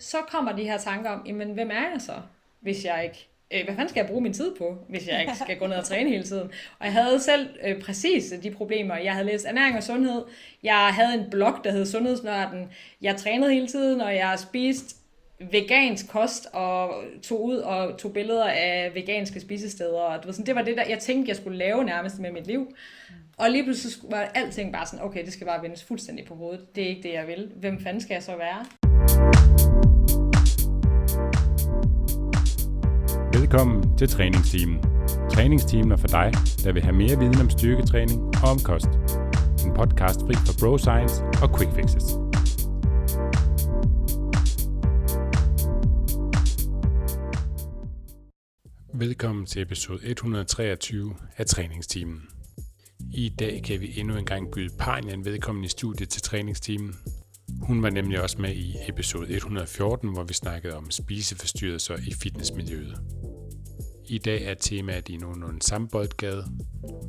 så kommer de her tanker om, jamen hvem er jeg så, hvis jeg ikke øh, hvad fanden skal jeg bruge min tid på, hvis jeg ikke skal gå ned og træne hele tiden? Og jeg havde selv øh, præcis de problemer. Jeg havde læst ernæring og sundhed. Jeg havde en blog, der hed Sundhedsnørden. Jeg trænede hele tiden, og jeg spiste vegansk kost og tog ud og tog billeder af veganske spisesteder. Og det, var sådan, det var det, der jeg tænkte, jeg skulle lave nærmest med mit liv. Og lige pludselig var alting bare sådan, okay, det skal bare vendes fuldstændig på hovedet. Det er ikke det, jeg vil. Hvem fanden skal jeg så være? Velkommen til Træningsteamen. Træningsteamen er for dig, der vil have mere viden om styrketræning og om kost. En podcast fri for bro science og quick fixes. Velkommen til episode 123 af Træningsteamen. I dag kan vi endnu engang byde Parnian velkommen i studiet til Træningsteamen. Hun var nemlig også med i episode 114, hvor vi snakkede om spiseforstyrrelser i fitnessmiljøet. I dag er temaet i nogenlunde samme boldgade,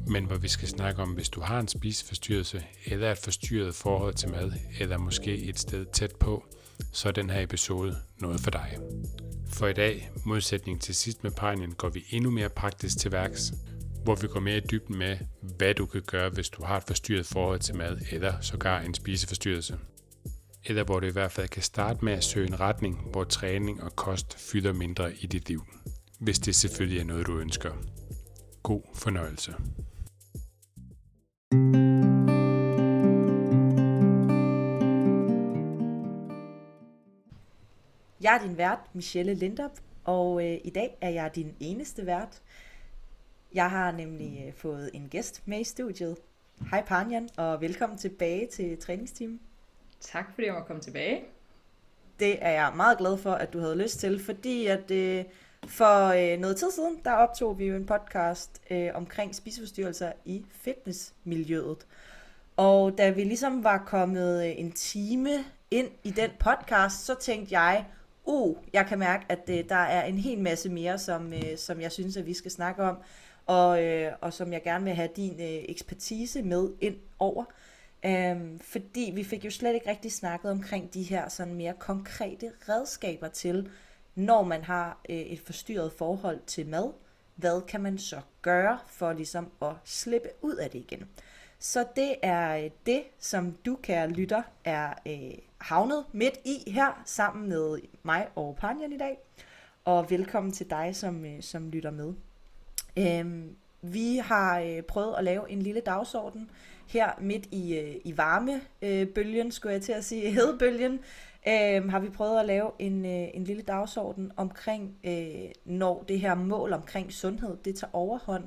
men hvor vi skal snakke om, hvis du har en spiseforstyrrelse, eller et forstyrret forhold til mad, eller måske et sted tæt på, så er den her episode noget for dig. For i dag, modsætning til sidst med pegnen, går vi endnu mere praktisk til værks, hvor vi går mere i dybden med, hvad du kan gøre, hvis du har et forstyrret forhold til mad, eller sågar en spiseforstyrrelse. Eller hvor du i hvert fald kan starte med at søge en retning, hvor træning og kost fylder mindre i dit liv hvis det selvfølgelig er noget, du ønsker. God fornøjelse. Jeg er din vært, Michelle Lindop, og øh, i dag er jeg din eneste vært. Jeg har nemlig øh, fået en gæst med i studiet. Hej Panjan, og velkommen tilbage til træningsteam. Tak fordi jeg må komme tilbage. Det er jeg meget glad for, at du havde lyst til, fordi at øh, for øh, noget tid siden, der optog vi jo en podcast øh, omkring spiseforstyrrelser i fitnessmiljøet. Og da vi ligesom var kommet øh, en time ind i den podcast, så tænkte jeg, uh, jeg kan mærke, at øh, der er en hel masse mere, som, øh, som jeg synes, at vi skal snakke om, og, øh, og som jeg gerne vil have din øh, ekspertise med ind over. Øhm, fordi vi fik jo slet ikke rigtig snakket omkring de her sådan mere konkrete redskaber til, når man har øh, et forstyrret forhold til mad, hvad kan man så gøre for ligesom at slippe ud af det igen? Så det er øh, det, som du, kære lytter, er øh, havnet midt i her, sammen med mig og Panjan i dag. Og velkommen til dig, som, øh, som lytter med. Øhm, vi har øh, prøvet at lave en lille dagsorden her midt i, øh, i varmebølgen, øh, skulle jeg til at sige, hedebølgen, øh, har vi prøvet at lave en, øh, en lille dagsorden omkring, øh, når det her mål omkring sundhed, det tager overhånd,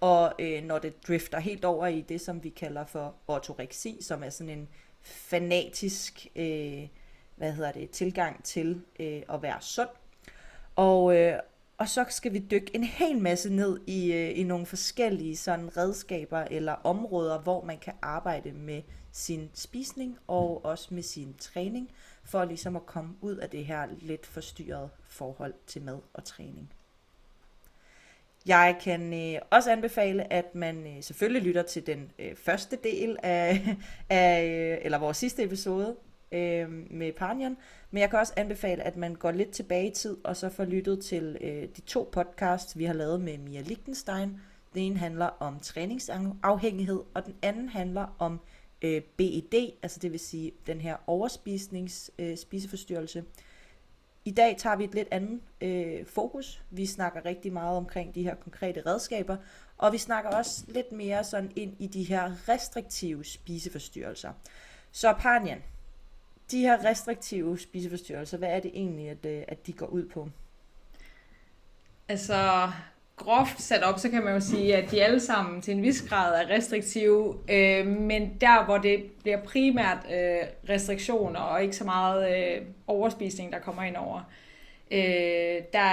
og øh, når det drifter helt over i det, som vi kalder for ortoreksi, som er sådan en fanatisk øh, hvad hedder det, tilgang til øh, at være sund. Og, øh, og så skal vi dykke en hel masse ned i, øh, i nogle forskellige sådan redskaber eller områder, hvor man kan arbejde med sin spisning og også med sin træning for ligesom at komme ud af det her lidt forstyrrede forhold til mad og træning. Jeg kan øh, også anbefale, at man øh, selvfølgelig lytter til den øh, første del af, af øh, eller vores sidste episode øh, med Panjan, men jeg kan også anbefale, at man går lidt tilbage i tid, og så får lyttet til øh, de to podcasts, vi har lavet med Mia Lichtenstein. Den ene handler om træningsafhængighed, og den anden handler om øh, Øh, BED, altså det vil sige den her overspisnings øh, spiseforstyrrelse. I dag tager vi et lidt andet øh, fokus. Vi snakker rigtig meget omkring de her konkrete redskaber, og vi snakker også lidt mere sådan ind i de her restriktive spiseforstyrrelser. Så Panjan, de her restriktive spiseforstyrrelser, hvad er det egentlig, at, øh, at de går ud på? Altså, groft sat op, så kan man jo sige, at de alle sammen til en vis grad er restriktive, øh, men der, hvor det bliver primært øh, restriktioner og ikke så meget øh, overspisning, der kommer ind over, øh, der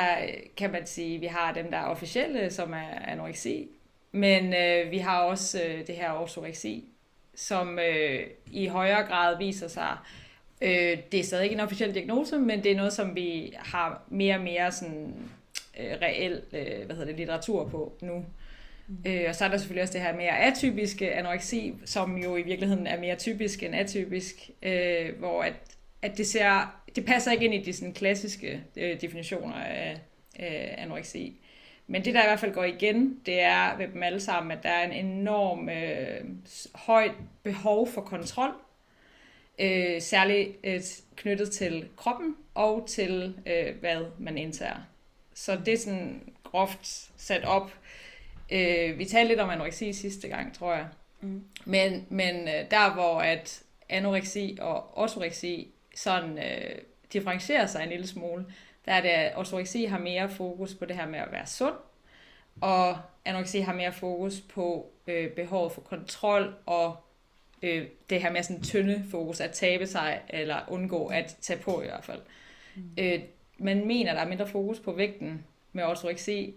kan man sige, at vi har dem, der er officielle, som er anoreksi, men øh, vi har også øh, det her ortoreksi, som øh, i højere grad viser sig, øh, det er stadig ikke en officiel diagnose, men det er noget, som vi har mere og mere sådan øh, reel øh, hvad hedder det, litteratur på nu. Mm. Øh, og så er der selvfølgelig også det her mere atypiske anoreksi, som jo i virkeligheden er mere typisk end atypisk, øh, hvor at at det ser, det passer ikke ind i de sådan, klassiske øh, definitioner af, af anoreksi. Men det, der i hvert fald går igen, det er ved dem alle sammen, at der er en enorm øh, højt behov for kontrol, øh, særligt øh, knyttet til kroppen og til, øh, hvad man indtager. Så det er sådan groft sat op. Øh, vi talte lidt om anoreksi sidste gang, tror jeg. Mm. Men, men øh, der, hvor at anoreksi og ortoreksi sådan øh, differentierer sig en lille smule, der er det, at ortoreksi har mere fokus på det her med at være sund, og anoreksi har mere fokus på øh, behovet for kontrol og øh, det her med sådan tynde fokus, at tabe sig eller undgå at tage på i hvert fald. Mm. Øh, man mener, der er mindre fokus på vægten med ortoreksi.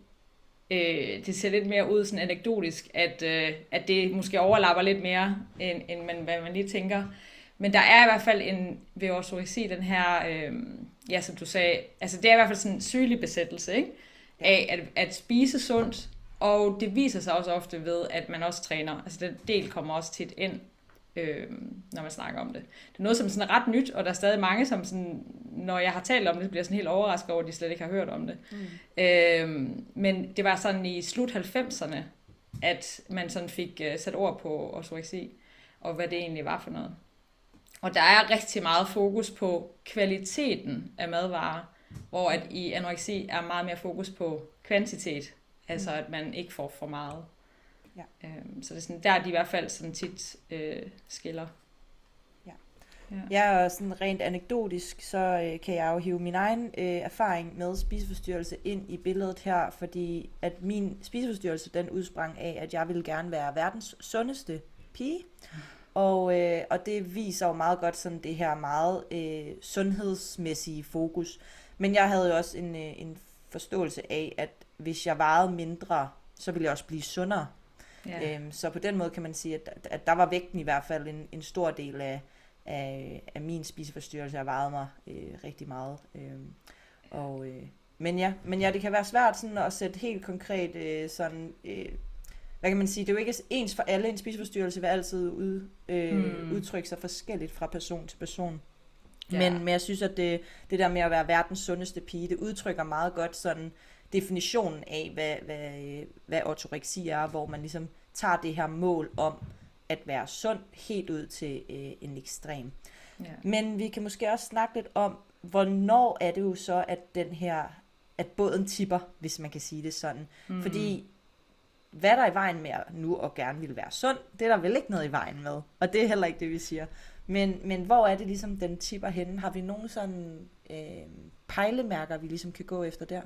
Øh, det ser lidt mere ud sådan anekdotisk, at, øh, at det måske overlapper lidt mere, end, end man, hvad man lige tænker. Men der er i hvert fald en, ved ortoreksi, den her, øh, ja, som du sagde, altså det er i hvert fald sådan en sygelig besættelse, ikke? Af at, at spise sundt, og det viser sig også ofte ved, at man også træner. Altså den del kommer også tit ind, øh, når man snakker om det. Det er noget, som er sådan ret nyt, og der er stadig mange, som sådan, når jeg har talt om det, bliver sådan helt overrasket over, at de slet ikke har hørt om det. Mm. Øh, men det var sådan i slut 90'erne, at man sådan fik uh, sat ord på ortoreksi, og hvad det egentlig var for noget. Og der er rigtig meget fokus på kvaliteten af madvarer, hvor at i anoreksi er meget mere fokus på kvantitet, altså at man ikke får for meget. Ja. Øhm, så det er sådan, der er de i hvert fald sådan tit øh, skiller. Ja. Ja. ja, og sådan rent anekdotisk, så øh, kan jeg jo hive min egen øh, erfaring med spiseforstyrrelse ind i billedet her, fordi at min spiseforstyrrelse, den udsprang af, at jeg ville gerne være verdens sundeste pige. Og, øh, og det viser jo meget godt sådan det her meget øh, sundhedsmæssige fokus. Men jeg havde jo også en, øh, en forståelse af, at hvis jeg vejede mindre, så ville jeg også blive sundere. Ja. Øhm, så på den måde kan man sige, at, at der var vægten i hvert fald en, en stor del af, af, af min spiseforstyrrelse. Jeg vejede mig øh, rigtig meget. Øhm, og, øh, men, ja, men ja, det kan være svært sådan at sætte helt konkret øh, sådan... Øh, hvad kan man sige, det er jo ikke ens for alle. En spiseforstyrrelse vil altid ud, øh, mm. udtrykke sig forskelligt fra person til person. Ja. Men, men jeg synes, at det, det der med at være verdens sundeste pige, det udtrykker meget godt sådan definitionen af, hvad, hvad, hvad ortoreksi er, hvor man ligesom tager det her mål om at være sund helt ud til øh, en ekstrem. Ja. Men vi kan måske også snakke lidt om, hvornår er det jo så, at den her, at båden tipper, hvis man kan sige det sådan. Mm. Fordi hvad der er i vejen med nu og gerne vil være sund, det er der vel ikke noget i vejen med. Og det er heller ikke det, vi siger. Men, men hvor er det ligesom, den tipper henne? Har vi nogle sådan øh, pejlemærker, vi ligesom kan gå efter der?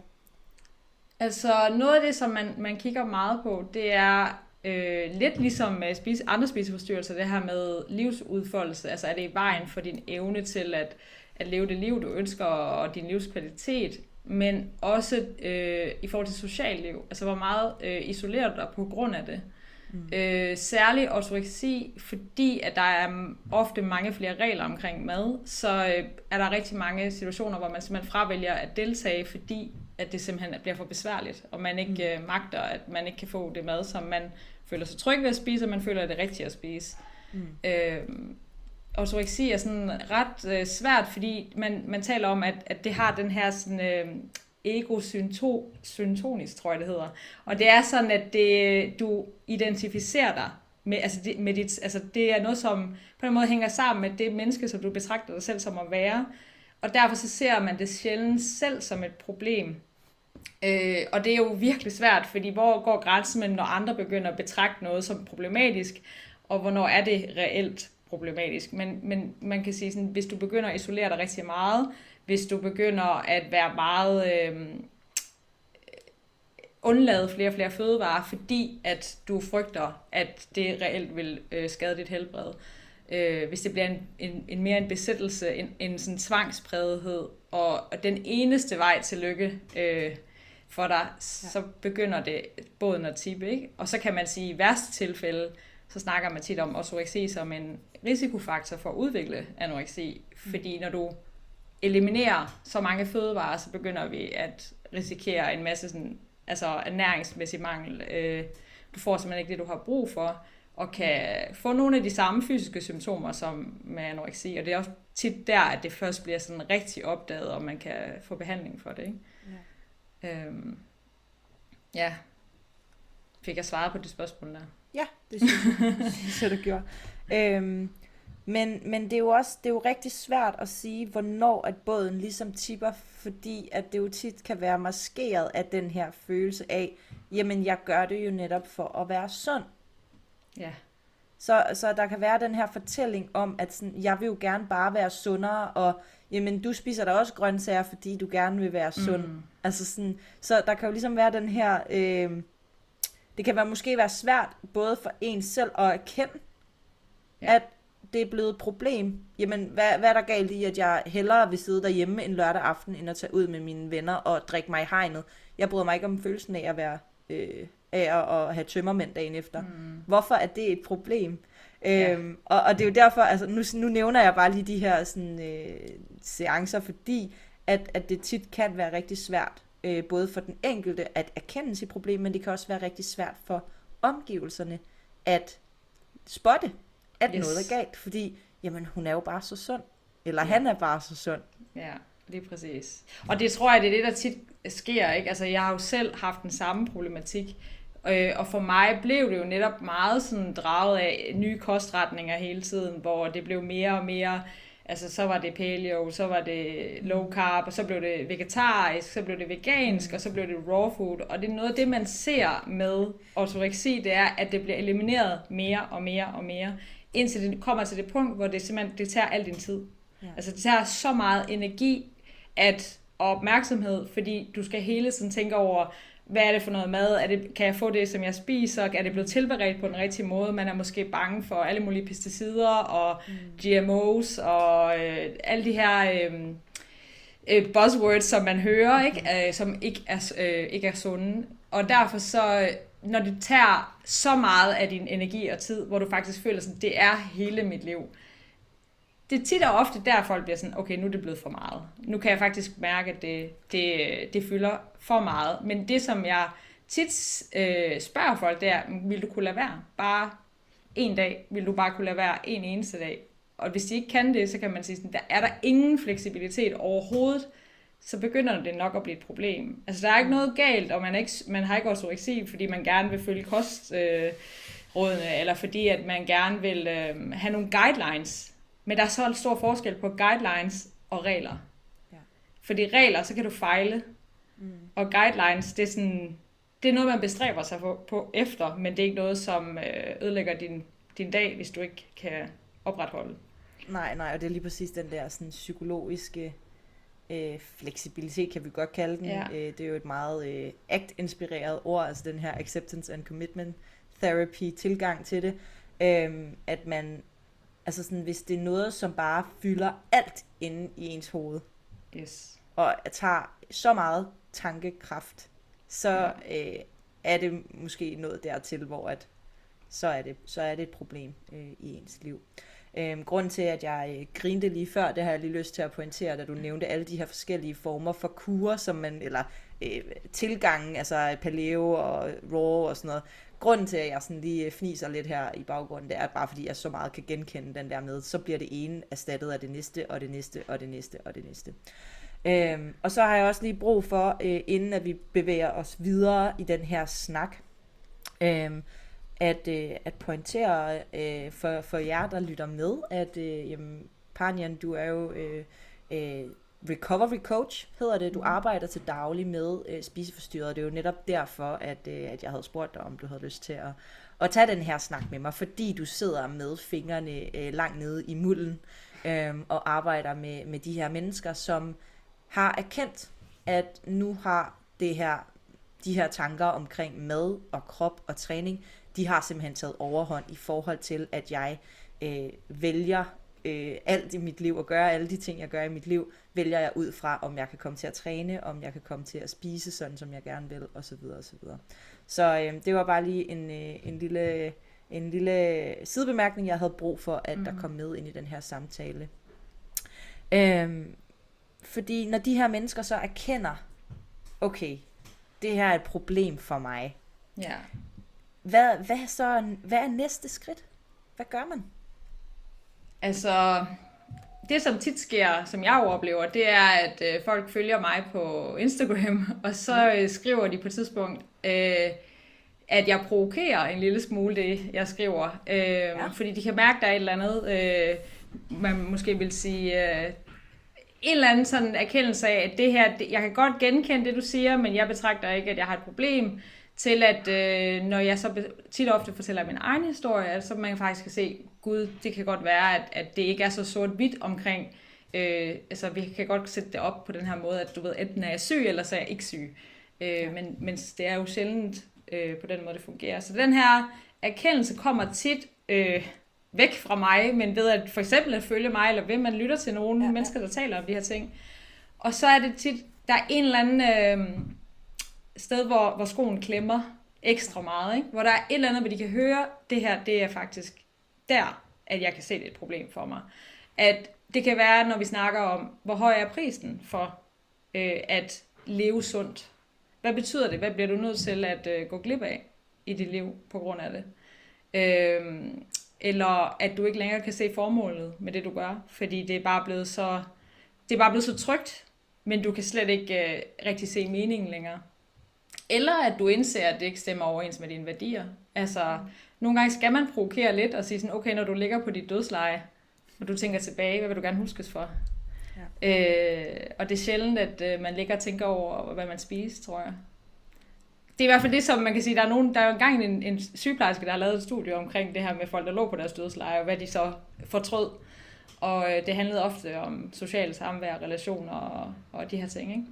Altså noget af det, som man, man kigger meget på, det er øh, lidt ligesom med spise, andre spiseforstyrrelser, det her med livsudfoldelse. Altså er det i vejen for din evne til at, at leve det liv, du ønsker, og din livskvalitet, men også øh, i forhold til socialliv. Altså hvor meget øh, isoleret du på grund af det. Mm. Øh, særlig autoreksi, fordi at der er ofte mange flere regler omkring mad, så øh, er der rigtig mange situationer, hvor man simpelthen fravælger at deltage, fordi at det simpelthen bliver for besværligt, og man ikke mm. øh, magter, at man ikke kan få det mad, som man føler sig tryg ved at spise, og man føler, at det er rigtigt at spise. Mm. Øh, autoreksi er sådan ret øh, svært, fordi man, man taler om, at, at det har den her sådan, øh, ego-syntonisk, tror jeg det hedder. Og det er sådan, at det, du identificerer dig med, altså det, med dit, altså det er noget, som på en måde hænger sammen med det menneske, som du betragter dig selv som at være. Og derfor så ser man det sjældent selv som et problem. Øh, og det er jo virkelig svært, fordi hvor går grænsen mellem, når andre begynder at betragte noget som problematisk, og hvornår er det reelt problematisk. Men, men man kan sige sådan, hvis du begynder at isolere dig rigtig meget, hvis du begynder at være meget øh, undlade flere og flere fødevarer, fordi at du frygter, at det reelt vil øh, skade dit helbred. Øh, hvis det bliver en, en, en mere en besættelse, en, en sådan tvangsprægethed, og, og den eneste vej til lykke øh, for dig, ja. så begynder det båden at tippe. Ikke? Og så kan man sige, i værste tilfælde, så snakker man tit om ortoreksi som en risikofaktor for at udvikle anoreksi. Mm. Fordi når du eliminerer så mange fødevarer, så begynder vi at risikere en masse sådan, altså ernæringsmæssig mangel. Øh, du får simpelthen ikke det, du har brug for. og kan få nogle af de samme fysiske symptomer som med anoreksi, og det er også tit der, at det først bliver sådan rigtig opdaget, og man kan få behandling for det. Ikke? Ja. Øhm, ja. Fik jeg svaret på det spørgsmål der? Ja, det synes jeg, det synes jeg du gjorde. Øhm, men, men det er jo også det er jo rigtig svært at sige, hvornår at båden ligesom tipper, fordi at det jo tit kan være maskeret af den her følelse af, jamen jeg gør det jo netop for at være sund. Ja. Så, så der kan være den her fortælling om, at sådan, jeg vil jo gerne bare være sundere, og jamen du spiser da også grøntsager, fordi du gerne vil være sund. Mm. Altså sådan, så der kan jo ligesom være den her, øh, det kan være, måske være svært både for en selv at erkende, ja. at det er blevet et problem. Jamen, hvad, hvad er der galt i, at jeg hellere vil sidde derhjemme en lørdag aften, end at tage ud med mine venner og drikke mig i hegnet? Jeg bryder mig ikke om følelsen af at være øh, af at have tømmermænd dagen efter. Mm. Hvorfor er det et problem? Ja. Øhm, og, og det er jo derfor, altså nu, nu nævner jeg bare lige de her sådan, øh, seancer, fordi at, at det tit kan være rigtig svært, øh, både for den enkelte at erkende sit problem, men det kan også være rigtig svært for omgivelserne at spotte, at yes. noget er galt, fordi jamen, hun er jo bare så sund, eller ja. han er bare så sund. Ja, lige præcis. Og det tror jeg, det er det, der tit sker, ikke? Altså, jeg har jo selv haft den samme problematik, Øh, og for mig blev det jo netop meget sådan draget af nye kostretninger hele tiden, hvor det blev mere og mere, altså så var det paleo, så var det low carb, og så blev det vegetarisk, så blev det vegansk, og så blev det raw food. Og det er noget af det, man ser med ortoreksi, det er, at det bliver elimineret mere og mere og mere, indtil det kommer til det punkt, hvor det simpelthen det tager al din tid. Ja. Altså det tager så meget energi at, og opmærksomhed, fordi du skal hele tiden tænke over, hvad er det for noget mad? Er det, kan jeg få det, som jeg spiser? Er det blevet tilberedt på den rigtige måde? Man er måske bange for alle mulige pesticider og mm. GMO's og øh, alle de her øh, øh, buzzwords, som man hører, ikke? Mm. Øh, som ikke er, øh, ikke er sunde. Og derfor så, når det tager så meget af din energi og tid, hvor du faktisk føler sådan, det er hele mit liv, det er tit og ofte der, folk bliver sådan, okay, nu er det blevet for meget. Nu kan jeg faktisk mærke, at det, det, det fylder for meget. Men det, som jeg tit øh, spørger folk, det er, vil du kunne lade være? Bare en dag, vil du bare kunne lade være en eneste dag? Og hvis de ikke kan det, så kan man sige, sådan, der er der ingen fleksibilitet overhovedet, så begynder det nok at blive et problem. Altså, der er ikke noget galt, og man, ikke, man har ikke ortoreksi, fordi man gerne vil følge kostrådene, øh, eller fordi at man gerne vil øh, have nogle guidelines men der er så en stor forskel på guidelines og regler. Ja. Fordi regler, så kan du fejle. Mm. Og guidelines, det er sådan, det er noget, man bestræber sig på, på efter, men det er ikke noget, som øh, ødelægger din, din dag, hvis du ikke kan opretholde. Nej, nej, og det er lige præcis den der sådan, psykologiske øh, fleksibilitet, kan vi godt kalde den. Ja. Øh, det er jo et meget øh, act-inspireret ord, altså den her acceptance and commitment therapy tilgang til det. Øh, at man Altså sådan, hvis det er noget, som bare fylder alt inde i ens hoved. Yes. Og tager så meget tankekraft, så ja. øh, er det måske noget dertil, hvor at, så, er det, så er det et problem øh, i ens liv. Øhm, grunden til, at jeg øh, grinte lige før, det har jeg lige lyst til at pointere, da du nævnte alle de her forskellige former for kurer, som man, eller øh, tilgangen, altså paleo og raw og sådan noget, grunden til, at jeg sådan lige øh, fniser lidt her i baggrunden, det er bare fordi, jeg så meget kan genkende den der med, så bliver det ene erstattet af det næste, og det næste, og det næste, og det næste. Øhm, og så har jeg også lige brug for, øh, inden at vi bevæger os videre i den her snak, øh, at, øh, at pointere øh, for, for jer, der lytter med, at øh, jamen, Panjan, du er jo øh, øh, recovery coach, hedder det. Du mm. arbejder til daglig med øh, spiseforstyrret. Det er jo netop derfor, at, øh, at jeg havde spurgt dig, om du havde lyst til at, at tage den her snak med mig, fordi du sidder med fingrene øh, langt nede i mulden øh, og arbejder med, med de her mennesker, som har erkendt, at nu har det her, de her tanker omkring mad og krop og træning, de har simpelthen taget overhånd i forhold til, at jeg øh, vælger øh, alt i mit liv og gøre alle de ting, jeg gør i mit liv, vælger jeg ud fra, om jeg kan komme til at træne, om jeg kan komme til at spise sådan, som jeg gerne vil, osv. osv. Så øh, det var bare lige en, øh, en, lille, en lille sidebemærkning, jeg havde brug for, at mm. der kom med ind i den her samtale. Øh, fordi når de her mennesker så erkender, okay, det her er et problem for mig, ja. hvad, hvad, så, hvad er næste skridt? Hvad gør man? Altså, det som tit sker, som jeg oplever, det er, at øh, folk følger mig på Instagram, og så øh, skriver de på et tidspunkt, øh, at jeg provokerer en lille smule det, jeg skriver. Øh, ja. Fordi de kan mærke, der er et eller andet, øh, man måske vil sige, øh, en eller anden sådan erkendelse af, at det her, det, jeg kan godt genkende det, du siger, men jeg betragter ikke, at jeg har et problem, til at øh, når jeg så tit og ofte fortæller min egen historie, så man faktisk kan se, gud, det kan godt være, at, at det ikke er så sort-hvidt omkring, øh, altså vi kan godt sætte det op på den her måde, at du ved, enten er jeg syg, eller så er jeg ikke syg. Øh, ja. men, men det er jo sjældent øh, på den måde, det fungerer. Så den her erkendelse kommer tit øh, væk fra mig, men ved at for eksempel at følge mig, eller ved man lytter til nogle ja, ja. mennesker, der taler om de her ting. Og så er det tit, der er en eller anden øh, sted, hvor, hvor skoen klemmer ekstra meget, ikke? hvor der er et eller andet, hvor de kan høre, det her, det er faktisk der, at jeg kan se, det et problem for mig. At det kan være, når vi snakker om, hvor høj er prisen for øh, at leve sundt. Hvad betyder det? Hvad bliver du nødt til at øh, gå glip af i dit liv på grund af det? Øh, eller at du ikke længere kan se formålet med det, du gør, fordi det er bare blevet så, det er bare blevet så trygt, men du kan slet ikke øh, rigtig se meningen længere. Eller at du indser, at det ikke stemmer overens med dine værdier. Altså, nogle gange skal man provokere lidt og sige sådan, okay, når du ligger på dit dødsleje, og du tænker tilbage, hvad vil du gerne huskes for? Ja. Øh, og det er sjældent, at øh, man ligger og tænker over, hvad man spiser, tror jeg. Det er i hvert fald det, som man kan sige, der er, nogen, der er jo engang en, en sygeplejerske, der har lavet et studie omkring det her med folk, der lå på deres dødsleje, og hvad de så fortrød. Og øh, det handlede ofte om sociale samvær, relationer og, og de her ting, ikke?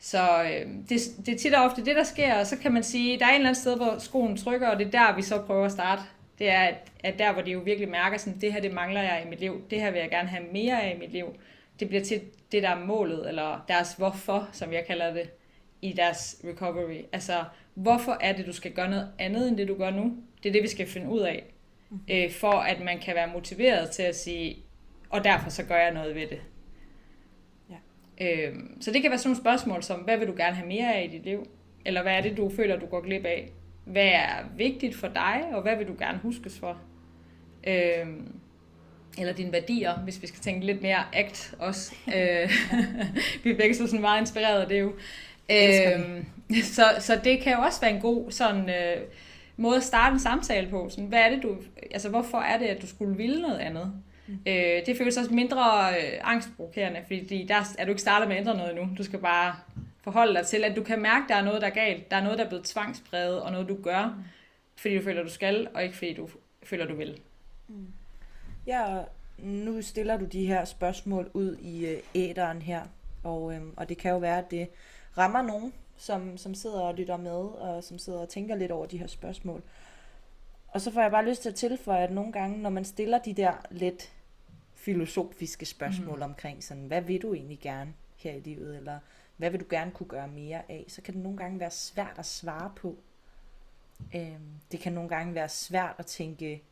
Så øh, det, det er tit og ofte det, der sker, og så kan man sige, der er en eller anden sted, hvor skoen trykker, og det er der, vi så prøver at starte. Det er, at, der, hvor de jo virkelig mærker, sådan, det her, det mangler jeg i mit liv, det her vil jeg gerne have mere af i mit liv. Det bliver til det, der er målet, eller deres hvorfor, som jeg kalder det, i deres recovery. Altså, hvorfor er det, du skal gøre noget andet, end det, du gør nu? Det er det, vi skal finde ud af, mm. øh, for at man kan være motiveret til at sige, og derfor så gør jeg noget ved det. Øh, så det kan være sådan nogle spørgsmål som, hvad vil du gerne have mere af i dit liv? Eller hvad er det, du føler, du går glip af? Hvad er vigtigt for dig, og hvad vil du gerne huskes for? Øh, eller dine værdier, hvis vi skal tænke lidt mere act også. øh, vi er begge så sådan meget inspireret af det jo. Øh, så, så det kan jo også være en god sådan, øh, måde at starte en samtale på. Sådan, hvad er det, du, altså, hvorfor er det, at du skulle ville noget andet? Mm. Øh, det føles også mindre øh, angstprovokerende, fordi der er du ikke startet med at ændre noget nu. Du skal bare forholde dig til, at du kan mærke, at der er noget, der er galt. Der er noget, der er blevet tvangspræget, og noget, du gør, mm. fordi du føler, du skal, og ikke fordi du føler, du vil. Mm. Ja, nu stiller du de her spørgsmål ud i øh, æderen her, og, øh, og det kan jo være, at det rammer nogen, som, som sidder og lytter med, og som sidder og tænker lidt over de her spørgsmål. Og så får jeg bare lyst til at tilføje, at nogle gange, når man stiller de der lidt filosofiske spørgsmål mm. omkring sådan, hvad vil du egentlig gerne her i livet, eller hvad vil du gerne kunne gøre mere af, så kan det nogle gange være svært at svare på. Øhm, det kan nogle gange være svært at tænke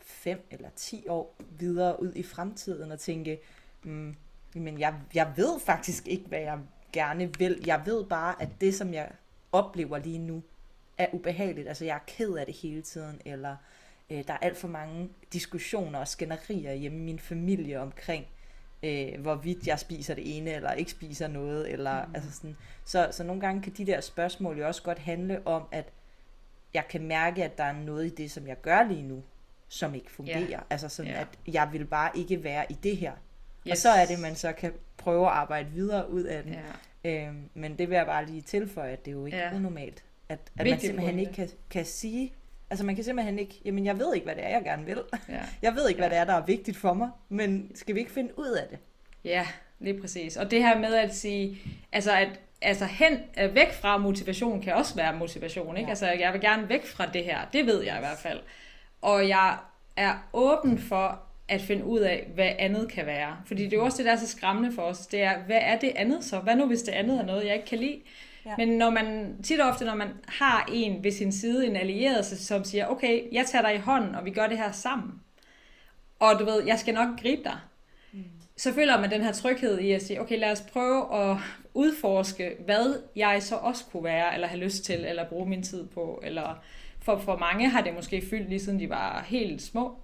fem eller ti år videre ud i fremtiden og tænke, mm, men jeg, jeg ved faktisk ikke, hvad jeg gerne vil. Jeg ved bare, at det, som jeg oplever lige nu, er ubehageligt. Altså, jeg er ked af det hele tiden, eller Øh, der er alt for mange diskussioner og skænderier hjemme i min familie omkring, øh, hvorvidt jeg spiser det ene, eller ikke spiser noget. Eller, mm. altså sådan. Så, så nogle gange kan de der spørgsmål jo også godt handle om, at jeg kan mærke, at der er noget i det, som jeg gør lige nu, som ikke fungerer. Yeah. Altså sådan, yeah. at jeg vil bare ikke være i det her. Yes. Og så er det, man så kan prøve at arbejde videre ud af den. Yeah. Øhm, men det vil jeg bare lige tilføje, at det er jo ikke yeah. unormalt. At, at man simpelthen ikke kan, kan sige Altså man kan simpelthen ikke, jamen jeg ved ikke, hvad det er, jeg gerne vil. Ja. Jeg ved ikke, hvad det er, der er vigtigt for mig, men skal vi ikke finde ud af det? Ja, lige præcis. Og det her med at sige, altså at altså hen, øh, væk fra motivation kan også være motivation. Ikke? Ja. Altså jeg vil gerne væk fra det her, det ved jeg i hvert fald. Og jeg er åben for at finde ud af, hvad andet kan være. Fordi det er jo også det, der er så skræmmende for os. Det er, hvad er det andet så? Hvad nu, hvis det andet er noget, jeg ikke kan lide? Ja. Men når man, tit og ofte, når man har en ved sin side, en allieret, som siger, okay, jeg tager dig i hånden, og vi gør det her sammen. Og du ved, jeg skal nok gribe dig. Mm. Så føler man den her tryghed i at sige, okay, lad os prøve at udforske, hvad jeg så også kunne være, eller have lyst til, eller bruge min tid på, eller for, for mange har det måske fyldt lige siden de var helt små.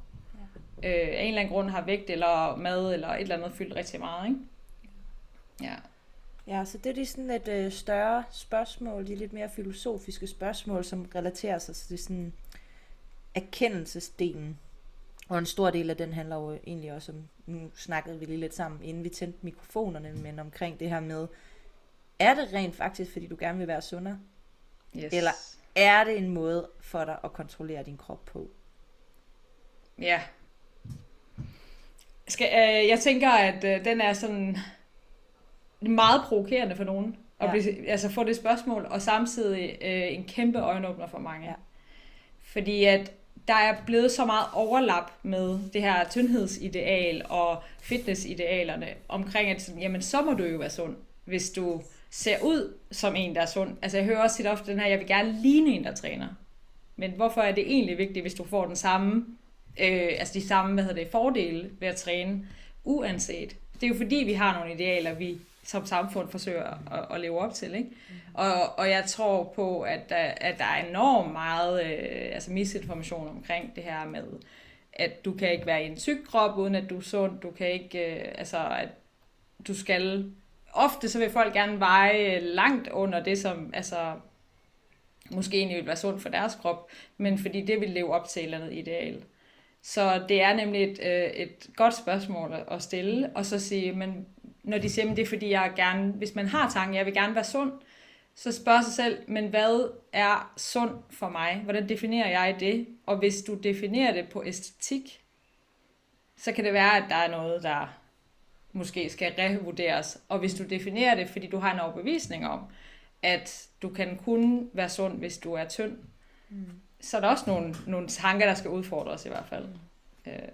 Ja. Øh, af en eller anden grund har vægt eller mad eller et eller andet fyldt rigtig meget, ikke? Ja. Ja, så det er sådan et øh, større spørgsmål, de lidt mere filosofiske spørgsmål, som relaterer sig til sådan erkendelsesdelen. Og en stor del af den handler jo egentlig også om, nu snakkede vi lige lidt sammen, inden vi tændte mikrofonerne, men omkring det her med, er det rent faktisk, fordi du gerne vil være sundere? Yes. Eller er det en måde for dig at kontrollere din krop på? Ja. Skal, øh, jeg tænker, at øh, den er sådan meget provokerende for nogen. At ja. blive, altså få det spørgsmål, og samtidig øh, en kæmpe øjenåbner for mange. Ja. Fordi at der er blevet så meget overlap med det her tyndhedsideal og fitnessidealerne omkring, at jamen, så må du jo være sund, hvis du ser ud som en, der er sund. Altså jeg hører også tit ofte den her, jeg vil gerne ligne en, der træner. Men hvorfor er det egentlig vigtigt, hvis du får den samme, øh, altså de samme, hvad hedder det, fordele ved at træne, uanset. Det er jo fordi, vi har nogle idealer, vi som samfund forsøger at, at leve op til. Ikke? Og, og jeg tror på, at der, at der er enormt meget øh, altså misinformation omkring det her med, at du kan ikke være i en syg krop, uden at du er sund. Du kan ikke, øh, altså at du skal, ofte så vil folk gerne veje langt under det, som altså, måske egentlig vil være sundt for deres krop, men fordi det vil leve op til et eller andet ideal. Så det er nemlig et, øh, et godt spørgsmål at stille, og så sige, men når de siger, at det er fordi, jeg gerne, hvis man har tanken, jeg vil gerne være sund, så spørg sig selv, men hvad er sund for mig? Hvordan definerer jeg det? Og hvis du definerer det på æstetik, så kan det være, at der er noget, der måske skal revurderes. Og hvis du definerer det, fordi du har en overbevisning om, at du kan kun være sund, hvis du er tynd, mm. så er der også nogle, nogle tanker, der skal udfordres i hvert fald. Mm. Øh,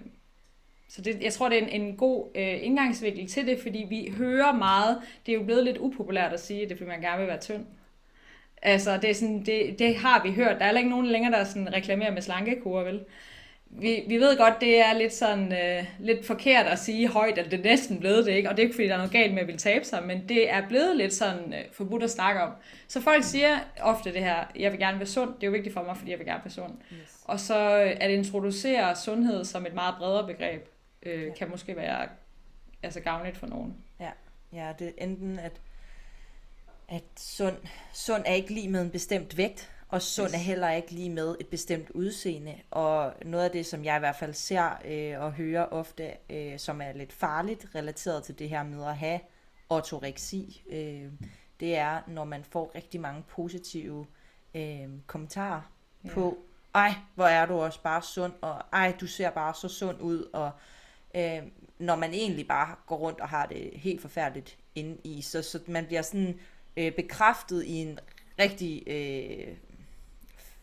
så det, jeg tror, det er en, en god øh, indgangsvinkel til det, fordi vi hører meget, det er jo blevet lidt upopulært at sige, at det fordi man gerne vil være tynd. Altså, det, er sådan, det, det har vi hørt. Der er ikke nogen længere, der sådan reklamerer med slankekur, vel? Vi, vi ved godt, det er lidt sådan øh, lidt forkert at sige højt, at det er næsten blevet det, ikke? Og det er ikke, fordi der er noget galt med at ville tabe sig, men det er blevet lidt sådan øh, forbudt at snakke om. Så folk siger ofte det her, jeg vil gerne være sund. Det er jo vigtigt for mig, fordi jeg vil gerne være sund. Yes. Og så at introducere sundhed som et meget bredere begreb øh, ja. kan måske være altså gavnligt for nogen. Ja, ja det er enten at, at sund, sund er ikke lige med en bestemt vægt, og sund yes. er heller ikke lige med et bestemt udseende. Og noget af det, som jeg i hvert fald ser øh, og hører ofte, øh, som er lidt farligt relateret til det her med at have ortoreksi, øh, det er, når man får rigtig mange positive øh, kommentarer ja. på, ej, hvor er du også bare sund, og ej, du ser bare så sund ud, og øh, når man egentlig bare går rundt og har det helt forfærdeligt inde i. Så, så man bliver sådan øh, bekræftet i en rigtig, øh,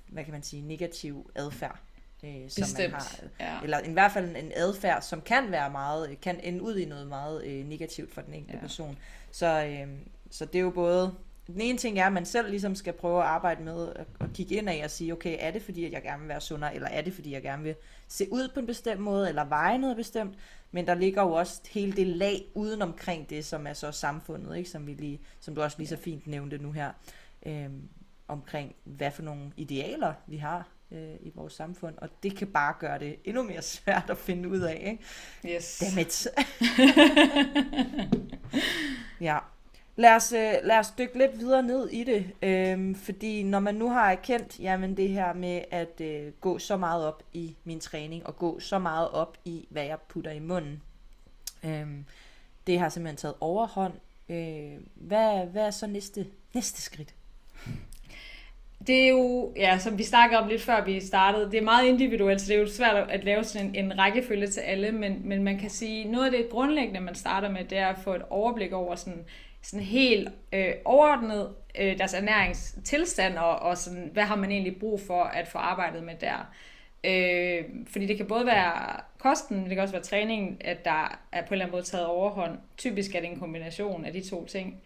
hvad kan man sige, negativ adfærd. Øh, som Bestemt, man har, ja. Eller i hvert fald en adfærd, som kan være meget, kan ende ud i noget meget øh, negativt for den enkelte ja. person. Så, øh, så det er jo både den ene ting er, at man selv ligesom skal prøve at arbejde med at, kigge ind af og sige, okay, er det fordi, at jeg gerne vil være sundere, eller er det fordi, jeg gerne vil se ud på en bestemt måde, eller veje noget bestemt, men der ligger jo også hele det lag uden omkring det, som er så samfundet, ikke? Som, vi lige, som du også lige så fint nævnte nu her, øhm, omkring hvad for nogle idealer vi har øh, i vores samfund, og det kan bare gøre det endnu mere svært at finde ud af, ikke? Yes. Dammit. ja. Lad os, øh, lad os dykke lidt videre ned i det, øhm, fordi når man nu har erkendt, jamen det her med at øh, gå så meget op i min træning, og gå så meget op i, hvad jeg putter i munden, øhm, det har simpelthen taget overhånd. Øh, hvad, hvad er så næste, næste skridt? Det er jo, ja, som vi snakkede om lidt før vi startede, det er meget individuelt, så det er jo svært at lave sådan en, en rækkefølge til alle, men, men man kan sige, noget af det grundlæggende, man starter med, det er at få et overblik over sådan, sådan helt øh, overordnet øh, deres ernæringstilstand, og, og sådan, hvad har man egentlig brug for at få arbejdet med der. Øh, fordi det kan både være kosten, men det kan også være træningen, at der er på en eller anden måde taget overhånd. Typisk er det en kombination af de to ting.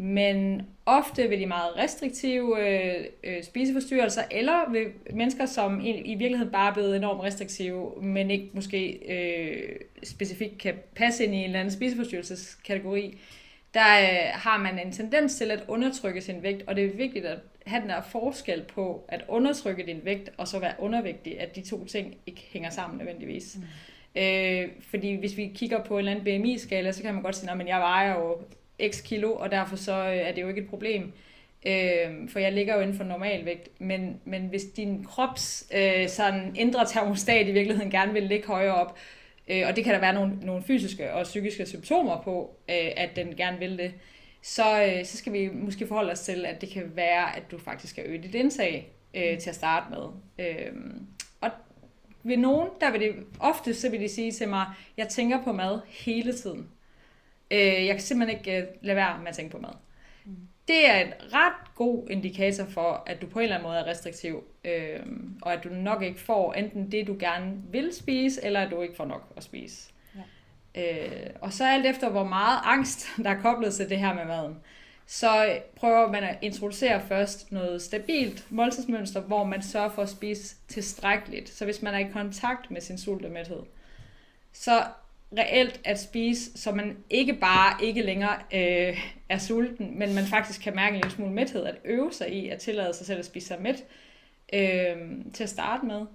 Men ofte ved de meget restriktive øh, øh, spiseforstyrrelser, eller ved mennesker, som i, i virkeligheden bare er blevet enormt restriktive, men ikke måske øh, specifikt kan passe ind i en eller anden spiseforstyrrelseskategori, der øh, har man en tendens til at undertrykke sin vægt, og det er vigtigt at have den der forskel på at undertrykke din vægt og så være undervægtig, at de to ting ikke hænger sammen nødvendigvis. Mm. Øh, fordi hvis vi kigger på en eller anden BMI-skala, så kan man godt sige, at jeg vejer jo x kilo, og derfor så øh, er det jo ikke et problem. Øh, for jeg ligger jo inden for normalvægt. Men, men hvis din krops øh, sådan indre termostat i virkeligheden gerne vil ligge højere op, øh, og det kan der være nogle, nogle fysiske og psykiske symptomer på, øh, at den gerne vil det, så, øh, så skal vi måske forholde os til, at det kan være, at du faktisk skal øge dit indtag øh, til at starte med. Øh, og ved nogen, der vil det ofte, så vil de sige til mig, jeg tænker på mad hele tiden. Øh, jeg kan simpelthen ikke øh, lade være med at tænke på mad. Det er en ret god indikator for, at du på en eller anden måde er restriktiv, øh, og at du nok ikke får enten det, du gerne vil spise, eller at du ikke får nok at spise. Øh, og så alt efter, hvor meget angst, der er koblet til det her med maden, så prøver man at introducere først noget stabilt måltidsmønster, hvor man sørger for at spise tilstrækkeligt. Så hvis man er i kontakt med sin sult og mæthed, så reelt at spise, så man ikke bare ikke længere øh, er sulten, men man faktisk kan mærke en lille smule mæthed, at øve sig i at tillade sig selv at spise sig mæt øh, til at starte med.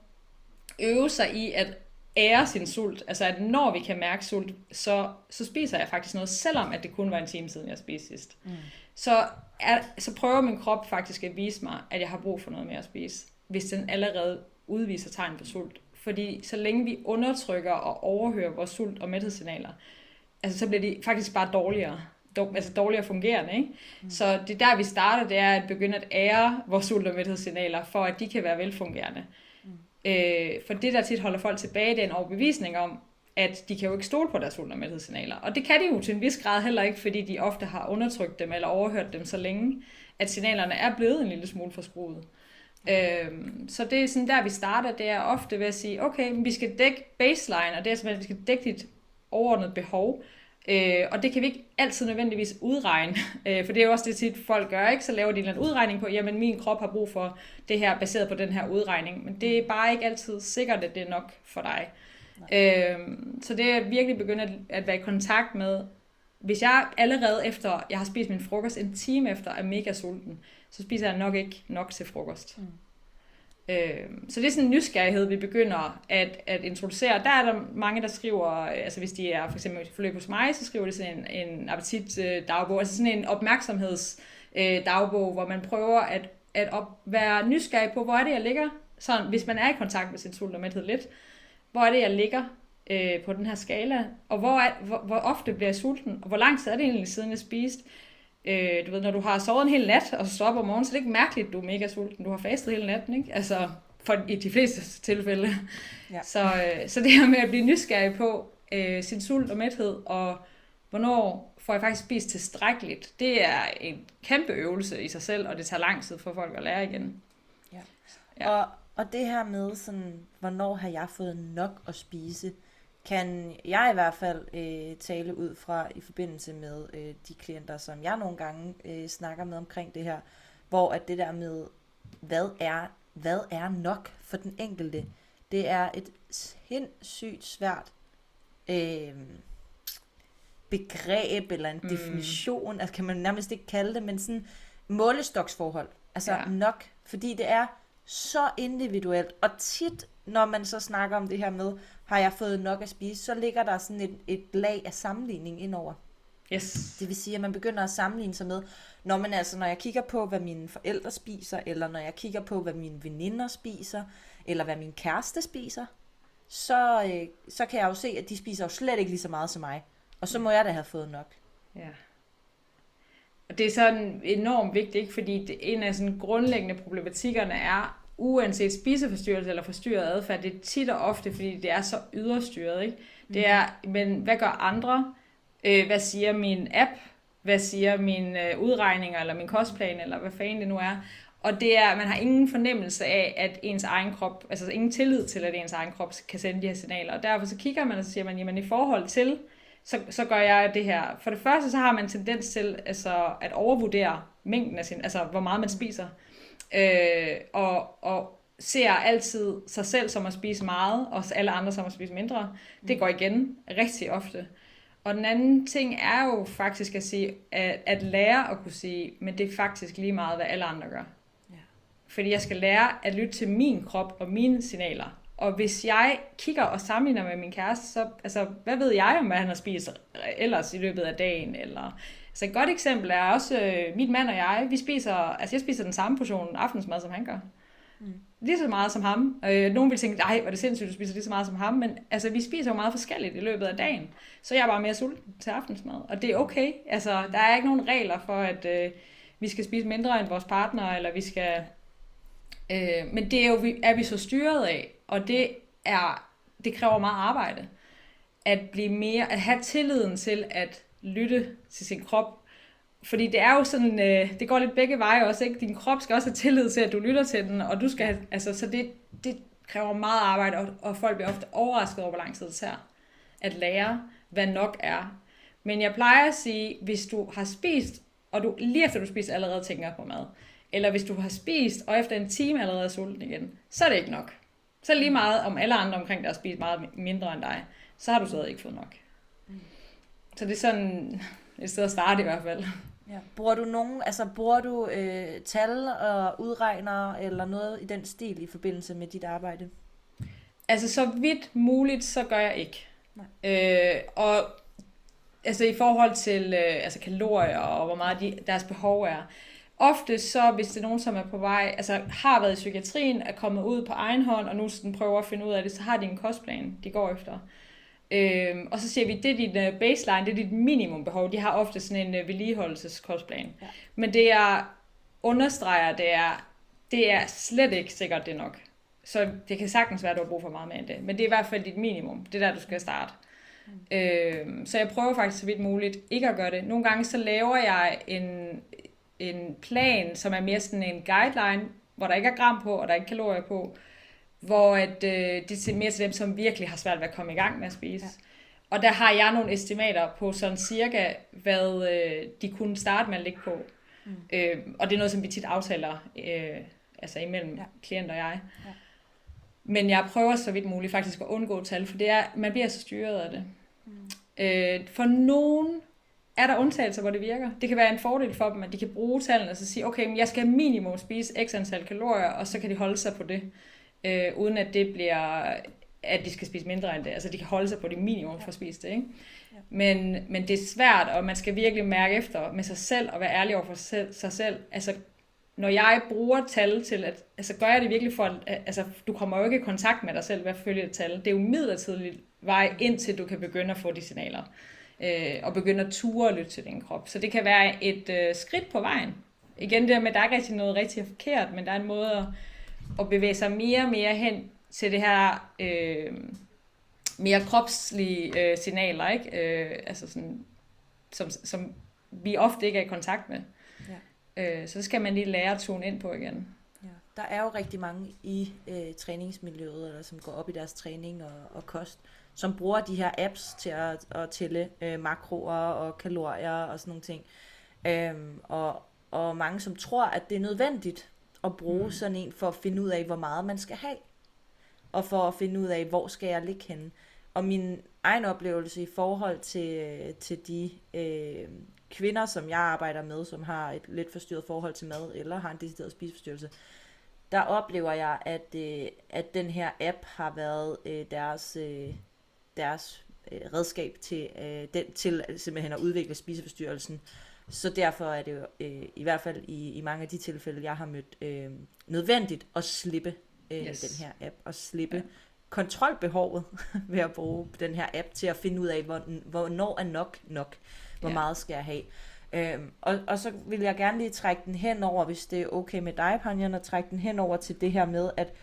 Øve sig i at ære sin sult. Altså at når vi kan mærke sult, så, så spiser jeg faktisk noget, selvom at det kun var en time siden, jeg spiste sidst. Mm. Så, er, så prøver min krop faktisk at vise mig, at jeg har brug for noget mere at spise, hvis den allerede udviser tegn på sult. Fordi så længe vi undertrykker og overhører vores sult- og mæthedssignaler, altså så bliver de faktisk bare dårligere. altså dårligere fungerende. Ikke? Mm. Så det der, vi starter, det er at begynde at ære vores sult- og mæthedssignaler, for at de kan være velfungerende. Øh, for det, der tit holder folk tilbage, det er en overbevisning om, at de kan jo ikke stole på deres sultermæthedssignaler. Og det kan de jo til en vis grad heller ikke, fordi de ofte har undertrykt dem eller overhørt dem så længe, at signalerne er blevet en lille smule forskruet. Øhm, så det er sådan der, vi starter, det er ofte ved at sige, okay, vi skal dække baseline, og det er simpelthen, at vi skal dække dit overordnede behov, Øh, og det kan vi ikke altid nødvendigvis udregne, øh, for det er jo også det tit folk gør, ikke? Så laver de en eller anden udregning på, jamen min krop har brug for det her, baseret på den her udregning. Men det er bare ikke altid sikkert, at det er nok for dig. Øh, så det er virkelig begyndt at, at være i kontakt med, hvis jeg allerede efter, jeg har spist min frokost en time efter, er mega sulten, så spiser jeg nok ikke nok til frokost. Mm. Øh, så det er sådan en nysgerrighed, vi begynder at, at introducere. Der er der mange, der skriver, altså hvis de er for eksempel forløb hos mig, så skriver de sådan en, en appetit-dagbog, altså sådan en opmærksomhedsdagbog, hvor man prøver at, at op, være nysgerrig på, hvor er det, jeg ligger, sådan, hvis man er i kontakt med sin sult og mæthed lidt, hvor er det, jeg ligger øh, på den her skala, og hvor, er, hvor, hvor ofte bliver jeg sulten, og hvor lang tid er det egentlig siden jeg spiste, Øh, du ved, når du har sovet en hel nat, og så står op om morgenen, så er det ikke mærkeligt, at du er mega sulten. Du har fastet hele natten, ikke? Altså, for i de fleste tilfælde. Ja. Så, øh, så det her med at blive nysgerrig på øh, sin sult og mæthed, og hvornår får jeg faktisk spist tilstrækkeligt, det er en kæmpe øvelse i sig selv, og det tager lang tid for folk at lære igen. Ja. ja. Og, og det her med, sådan, hvornår har jeg fået nok at spise, kan jeg i hvert fald øh, tale ud fra i forbindelse med øh, de klienter, som jeg nogle gange øh, snakker med omkring det her, hvor at det der med, hvad er, hvad er nok for den enkelte, det er et sindssygt svært øh, begreb eller en mm. definition, altså kan man nærmest ikke kalde det, men sådan målestoksforhold. Altså ja. nok, fordi det er så individuelt, og tit når man så snakker om det her med, har jeg fået nok at spise, så ligger der sådan et, et lag af sammenligning indover. Yes. Det vil sige, at man begynder at sammenligne sig med, når man altså, når jeg kigger på, hvad mine forældre spiser, eller når jeg kigger på, hvad mine veninder spiser, eller hvad min kæreste spiser, så, øh, så kan jeg jo se, at de spiser jo slet ikke lige så meget som mig. Og så må jeg da have fået nok. Ja. Og det er sådan enormt vigtigt, fordi det, en af sådan grundlæggende problematikkerne er, uanset spiseforstyrrelse eller forstyrret adfærd, det er tit og ofte, fordi det er så yderstyret. Ikke? Det mm. er, men hvad gør andre? Øh, hvad siger min app? Hvad siger mine øh, udregninger, eller min kostplan, eller hvad fanden det nu er? Og det er, man har ingen fornemmelse af, at ens egen krop, altså ingen tillid til, at ens egen krop kan sende de her signaler. Og derfor så kigger man og så siger man, jamen i forhold til, så, så gør jeg det her. For det første, så har man tendens til altså, at overvurdere mængden af sin, altså hvor meget man spiser øh, og, og ser altid sig selv som at spise meget, og alle andre som at spise mindre. Det går igen rigtig ofte. Og den anden ting er jo faktisk at sige, at, at lære at kunne sige, men det er faktisk lige meget, hvad alle andre gør. fordi jeg skal lære at lytte til min krop og mine signaler. Og hvis jeg kigger og sammenligner med min kæreste, så altså, hvad ved jeg om, hvad han har spist ellers i løbet af dagen? Eller, så et godt eksempel er også, øh, mit mand og jeg, vi spiser, altså jeg spiser den samme portion aftensmad, som han gør. Mm. Lige så meget som ham. Øh, nogen vil tænke, nej, hvor er det sindssygt, du spiser lige så meget som ham, men altså, vi spiser jo meget forskelligt i løbet af dagen. Så jeg er bare mere sulten til aftensmad, og det er okay. Altså, der er ikke nogen regler for, at øh, vi skal spise mindre end vores partner, eller vi skal... Øh, men det er jo er vi så styret af, og det er det kræver meget arbejde at blive mere at have tilliden til at lytte til sin krop fordi det er jo sådan, øh, det går lidt begge veje også, ikke? Din krop skal også have tillid til, at du lytter til den, og du skal have, altså, så det, det kræver meget arbejde, og, og folk bliver ofte overrasket over, hvor lang tid det tager at lære, hvad nok er. Men jeg plejer at sige, hvis du har spist, og du lige efter du spiser allerede tænker på mad, eller hvis du har spist, og efter en time allerede er sulten igen, så er det ikke nok. Så lige meget om alle andre omkring dig har spist meget mindre end dig, så har du stadig ikke fået nok. Mm. Så det er sådan et sted at starte i hvert fald. Ja. Bruger du nogen, altså bruger du øh, tal og udregner eller noget i den stil i forbindelse med dit arbejde? Altså så vidt muligt, så gør jeg ikke. Nej. Øh, og altså i forhold til øh, altså kalorier og hvor meget de, deres behov er. Ofte så, hvis det er nogen, som er på vej, altså har været i psykiatrien, er kommet ud på egen hånd, og nu sådan prøver at finde ud af det, så har de en kostplan, de går efter. Øhm, og så siger vi, det er dit uh, baseline, det er dit minimumbehov. De har ofte sådan en uh, vedligeholdelseskostplan. Ja. Men det jeg understreger, det er, det er slet ikke sikkert, det nok. Så det kan sagtens være, at du har brug for meget mere end det. Men det er i hvert fald dit minimum. Det er der, du skal starte. Mm. Øhm, så jeg prøver faktisk så vidt muligt ikke at gøre det. Nogle gange så laver jeg en, en plan, som er mere sådan en guideline, hvor der ikke er gram på, og der er ikke kalorier på hvor at, øh, det er mere til dem, som virkelig har svært ved at komme i gang med at spise. Ja. Og der har jeg nogle estimater på sådan cirka, hvad øh, de kunne starte med at ligge på. Mm. Øh, og det er noget, som vi tit aftaler, øh, altså imellem ja. klient og jeg. Ja. Men jeg prøver så vidt muligt faktisk at undgå tal, for det er, man bliver så styret af det. Mm. Øh, for nogen er der undtagelser, hvor det virker. Det kan være en fordel for dem, at de kan bruge tallene og så sige, okay, men jeg skal minimum spise x antal kalorier, og så kan de holde sig på det øh, uden at det bliver, at de skal spise mindre end det. Altså de kan holde sig på det minimum for at spise det. Ikke? Ja. Men, men det er svært, og man skal virkelig mærke efter med sig selv, og være ærlig over for sig, selv. Altså, når jeg bruger tal til, at, altså gør jeg det virkelig for, at, altså du kommer jo ikke i kontakt med dig selv ved at følge et tal. Det er jo midlertidigt vej, indtil du kan begynde at få de signaler. Øh, og begynde at ture og lytte til din krop. Så det kan være et øh, skridt på vejen. Igen det med, at der er ikke rigtig noget rigtig forkert, men der er en måde at at bevæge sig mere og mere hen til det her øh, mere kropslige øh, signaler, ikke? Øh, altså sådan, som, som vi ofte ikke er i kontakt med. Ja. Øh, så det skal man lige lære at tune ind på igen. Ja. Der er jo rigtig mange i øh, træningsmiljøet, eller som går op i deres træning og, og kost, som bruger de her apps til at, at tælle øh, makroer og kalorier og sådan nogle ting. Øhm, og, og mange som tror, at det er nødvendigt at bruge mm. sådan en for at finde ud af, hvor meget man skal have. Og for at finde ud af, hvor skal jeg ligge henne. Og min egen oplevelse i forhold til, til de øh, kvinder, som jeg arbejder med, som har et lidt forstyrret forhold til mad, eller har en decideret spiseforstyrrelse, der oplever jeg, at, øh, at den her app har været øh, deres, øh, deres øh, redskab til, øh, den, til simpelthen at udvikle spiseforstyrrelsen. Så derfor er det jo øh, i hvert fald i, i mange af de tilfælde, jeg har mødt, øh, nødvendigt at slippe øh, yes. den her app, og slippe ja. kontrolbehovet ved at bruge den her app til at finde ud af, hvor, hvornår er nok nok, hvor ja. meget skal jeg have. Øhm, og, og så vil jeg gerne lige trække den hen over, hvis det er okay med dig, Panjan, at trække den hen over til det her med, at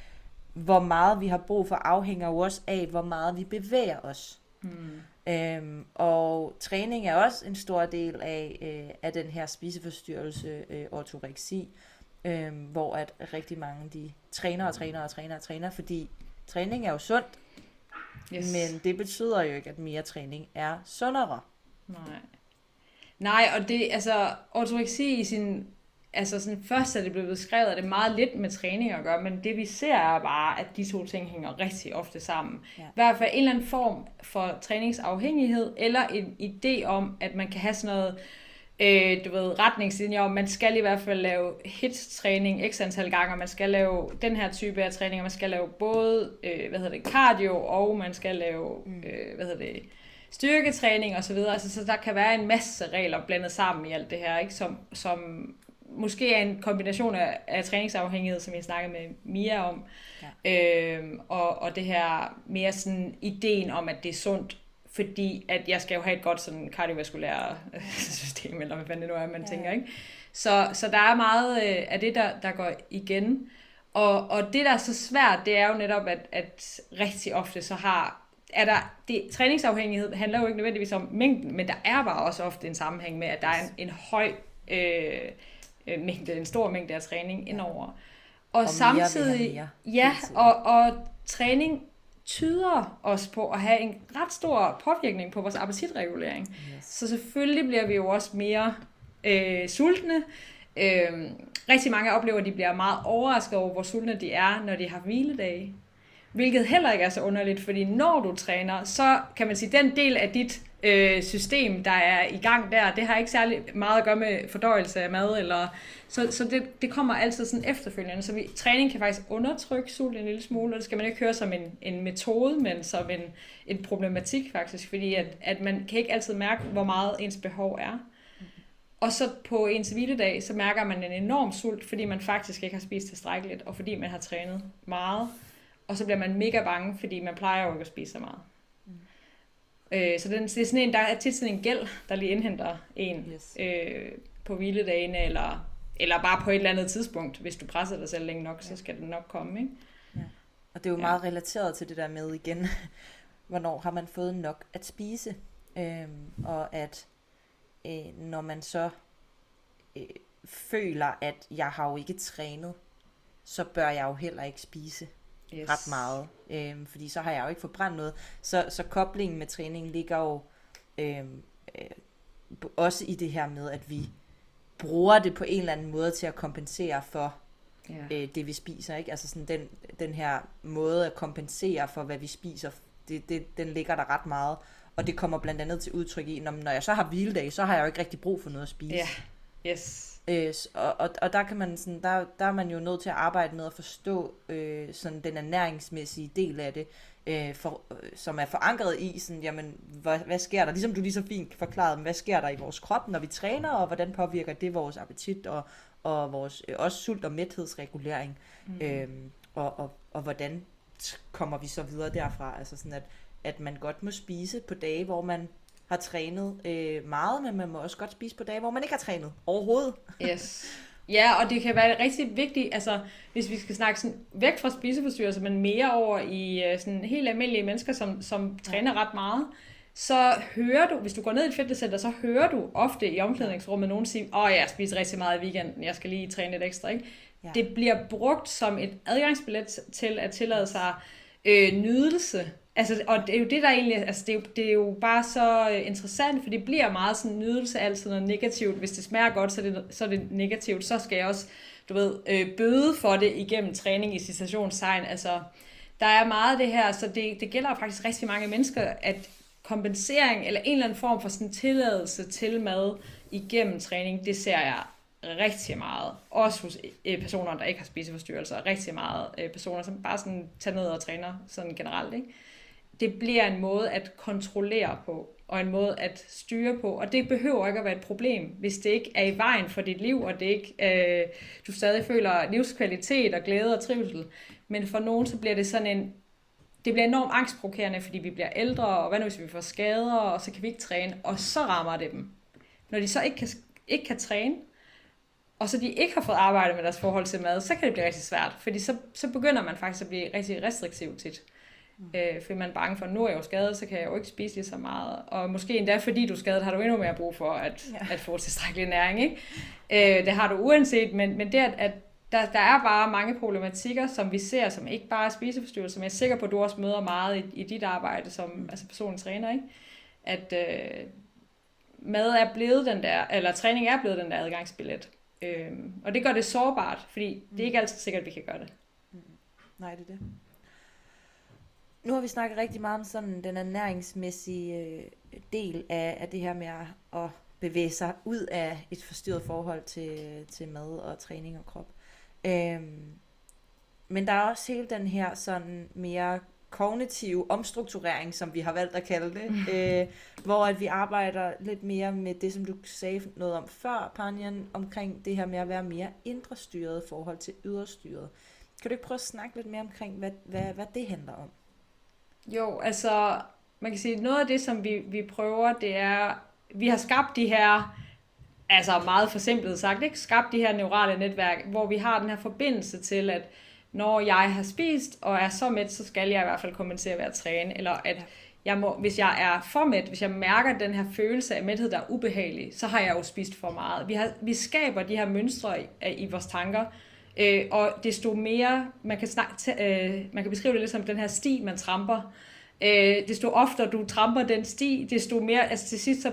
hvor meget vi har brug for afhænger jo også af, hvor meget vi bevæger os. Mm. Øhm, og træning er også en stor del af, øh, af den her spiseforstyrrelse, øh, ortoreksi, øh, hvor at rigtig mange de træner og træner og træner og træner, fordi træning er jo sundt, yes. men det betyder jo ikke, at mere træning er sundere. Nej. Nej, og det, altså, ortoreksi i sin altså sådan først er det blevet beskrevet, at det er meget lidt med træning at gøre, men det vi ser er bare, at de to ting hænger rigtig ofte sammen. Ja. I hvert fald en eller anden form for træningsafhængighed, eller en idé om, at man kan have sådan noget øh, du ved, retningslinjer om, man skal i hvert fald lave hit-træning x antal gange, og man skal lave den her type af træning, og man skal lave både, øh, hvad hedder det, cardio, og man skal lave, mm. øh, hvad hedder det, styrketræning og så videre. Altså, så der kan være en masse regler blandet sammen i alt det her, ikke? Som, som måske er en kombination af, af træningsafhængighed, som jeg snakkede med Mia om, ja. øhm, og, og det her mere sådan ideen om, at det er sundt, fordi at jeg skal jo have et godt sådan kardiovaskulære system, eller hvad fanden det nu er, man ja. tænker, ikke? Så, så der er meget øh, af det, der, der går igen. Og, og det, der er så svært, det er jo netop, at, at rigtig ofte så har er der, det, træningsafhængighed handler jo ikke nødvendigvis om mængden, men der er bare også ofte en sammenhæng med, at der er en, en høj øh, øh, mængde, en stor mængde af træning indover. Og, og samtidig, mere, mere. ja, og, og træning tyder os på at have en ret stor påvirkning på vores appetitregulering. Yes. Så selvfølgelig bliver vi jo også mere øh, sultne. Øh, rigtig mange oplever, at de bliver meget overrasket over, hvor sultne de er, når de har hviledage. Hvilket heller ikke er så underligt, fordi når du træner, så kan man sige, den del af dit øh, system, der er i gang der, det har ikke særlig meget at gøre med fordøjelse af mad, eller, så, så det, det kommer altid sådan efterfølgende. Så vi, træning kan faktisk undertrykke sult en lille smule, og det skal man ikke høre som en, en metode, men som en, en problematik faktisk, fordi at, at man kan ikke altid mærke, hvor meget ens behov er. Og så på en hviledag, så mærker man en enorm sult, fordi man faktisk ikke har spist tilstrækkeligt, og fordi man har trænet meget. Og så bliver man mega bange, fordi man plejer jo ikke at spise så meget. Mm. Øh, så den, det er sådan en, der er tit sådan en gæld, der lige indhenter en yes. øh, på hviledagene, eller, eller bare på et eller andet tidspunkt. Hvis du presser dig selv længe nok, ja. så skal den nok komme. Ikke? Ja. Og det er jo ja. meget relateret til det der med igen, hvornår har man fået nok at spise. Øhm, og at øh, når man så øh, føler, at jeg har jo ikke trænet, så bør jeg jo heller ikke spise yes. ret meget. Øhm, fordi så har jeg jo ikke forbrændt noget. Så, så koblingen med træning ligger jo øhm, øh, også i det her med, at vi bruger det på en eller anden måde til at kompensere for ja. øh, det, vi spiser. Ikke? Altså sådan den, den her måde at kompensere for, hvad vi spiser, det, det, den ligger der ret meget. Og det kommer blandt andet til udtryk i, når, når jeg så har hviledag, så har jeg jo ikke rigtig brug for noget at spise. Ja, yes. Øh, og, og, og der kan man sådan, der, der er man jo nødt til at arbejde med at forstå øh, sådan den ernæringsmæssige del af det, øh, for, øh, som er forankret i sådan, jamen, hvad, hvad sker der? Ligesom du lige så fint forklarede, hvad sker der i vores krop, når vi træner, og hvordan påvirker det vores appetit og, og vores øh, også sult- og mæthedsregulering, mm. øh, og, og, og hvordan kommer vi så videre derfra? Altså sådan, at, at man godt må spise på dage, hvor man har trænet øh, meget, men man må også godt spise på dage, hvor man ikke har trænet overhovedet. Yes. Ja, og det kan være rigtig vigtigt, altså hvis vi skal snakke sådan, væk fra spiseforstyrrelser, men mere over i øh, sådan helt almindelige mennesker, som, som træner ret meget, så hører du, hvis du går ned i et fitnesscenter, så hører du ofte i omklædningsrummet nogen sige, åh, oh, jeg spiser rigtig meget i weekenden, jeg skal lige træne lidt ekstra. Ikke? Ja. Det bliver brugt som et adgangsbillet til at tillade sig øh, nydelse Altså, og det er jo det, der egentlig, altså det er jo, det er jo bare så øh, interessant, for det bliver meget sådan nydelse altid noget negativt. Hvis det smager godt, så er det, så er det negativt. Så skal jeg også, du ved, øh, bøde for det igennem træning i citationstegn. Altså, der er meget af det her, så det, det gælder faktisk rigtig mange mennesker, at kompensering eller en eller anden form for sådan tilladelse til mad igennem træning, det ser jeg rigtig meget. Også hos øh, personer, der ikke har spiseforstyrrelser. Rigtig meget øh, personer, som bare sådan tager ned og træner sådan generelt. Ikke? Det bliver en måde at kontrollere på, og en måde at styre på. Og det behøver ikke at være et problem, hvis det ikke er i vejen for dit liv, og det ikke, øh, du stadig føler livskvalitet og glæde og trivsel. Men for nogen, så bliver det sådan en, det bliver enormt angstprovokerende, fordi vi bliver ældre, og hvad nu hvis vi får skader, og så kan vi ikke træne, og så rammer det dem. Når de så ikke kan, ikke kan træne, og så de ikke har fået arbejde med deres forhold til mad, så kan det blive rigtig svært, fordi så, så begynder man faktisk at blive rigtig restriktiv tit. Mm. Øh, fordi man er bange for, at nu er jeg jo skadet, så kan jeg jo ikke spise lige så meget. Og måske endda fordi du er skadet, har du endnu mere brug for at, ja. at få tilstrækkelig næring. Ikke? Øh, det har du uanset, men, men det at, at der, der er bare mange problematikker, som vi ser, som ikke bare er spiseforstyrrelser, men jeg er sikker på, at du også møder meget i, i dit arbejde som mm. altså personlig træner, ikke? at øh, mad er blevet den der, eller træning er blevet den der adgangsbillet. Øh, og det gør det sårbart, fordi det er ikke altid sikkert, at vi kan gøre det. Mm. Nej, det er det nu har vi snakket rigtig meget om sådan den ernæringsmæssige øh, del af, af det her med at, bevæge sig ud af et forstyrret forhold til, til mad og træning og krop. Øhm, men der er også hele den her sådan mere kognitive omstrukturering, som vi har valgt at kalde det, øh, hvor at vi arbejder lidt mere med det, som du sagde noget om før, Panjan, omkring det her med at være mere indre styret i forhold til yderstyret. Kan du ikke prøve at snakke lidt mere omkring, hvad, hvad, hvad det handler om? Jo, altså, man kan sige, noget af det, som vi, vi prøver, det er, vi har skabt de her, altså meget forsimplet sagt, ikke? skabt de her neurale netværk, hvor vi har den her forbindelse til, at når jeg har spist og er så mæt, så skal jeg i hvert fald kompensere ved at træne, eller at jeg må, hvis jeg er for mæt, hvis jeg mærker den her følelse af mæthed, der er ubehagelig, så har jeg jo spist for meget. Vi, har, vi skaber de her mønstre i, i vores tanker, øh, og desto mere, man kan, snakke, øh, man kan beskrive det lidt som den her sti, man tramper, øh, desto oftere du tramper den sti, desto mere, altså til sidst så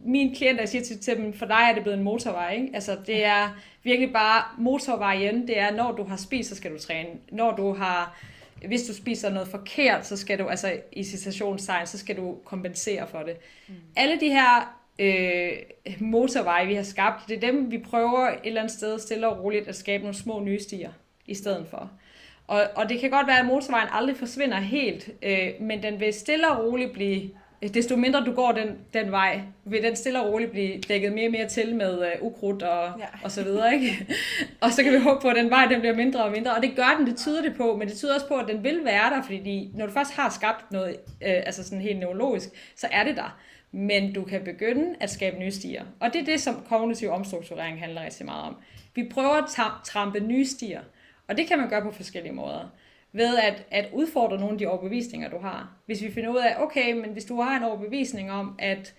mine klienter, siger til, til dem, for dig er det blevet en motorvej. Ikke? Altså, det er virkelig bare motorvejen. Det er, når du har spist, så skal du træne. Når du har, hvis du spiser noget forkert, så skal du, altså i citationstegn, så skal du kompensere for det. Mm. Alle de her øh, motorveje, vi har skabt, det er dem, vi prøver et eller andet sted stille og roligt at skabe nogle små nye stier i stedet for. Og, og det kan godt være, at motorvejen aldrig forsvinder helt, øh, men den vil stille og roligt blive desto mindre du går den, den vej, vil den stille og roligt blive dækket mere og mere til med uh, ukrudt og, ja. og så videre. Ikke? og så kan vi håbe på, at den vej den bliver mindre og mindre. Og det gør den, det tyder det på, men det tyder også på, at den vil være der, fordi når du først har skabt noget, uh, altså sådan helt neurologisk, så er det der. Men du kan begynde at skabe nye stier. Og det er det, som kognitiv omstrukturering handler rigtig meget om. Vi prøver at trampe nye stier, og det kan man gøre på forskellige måder ved at, at udfordre nogle af de overbevisninger, du har. Hvis vi finder ud af, okay, men hvis du har en overbevisning om, at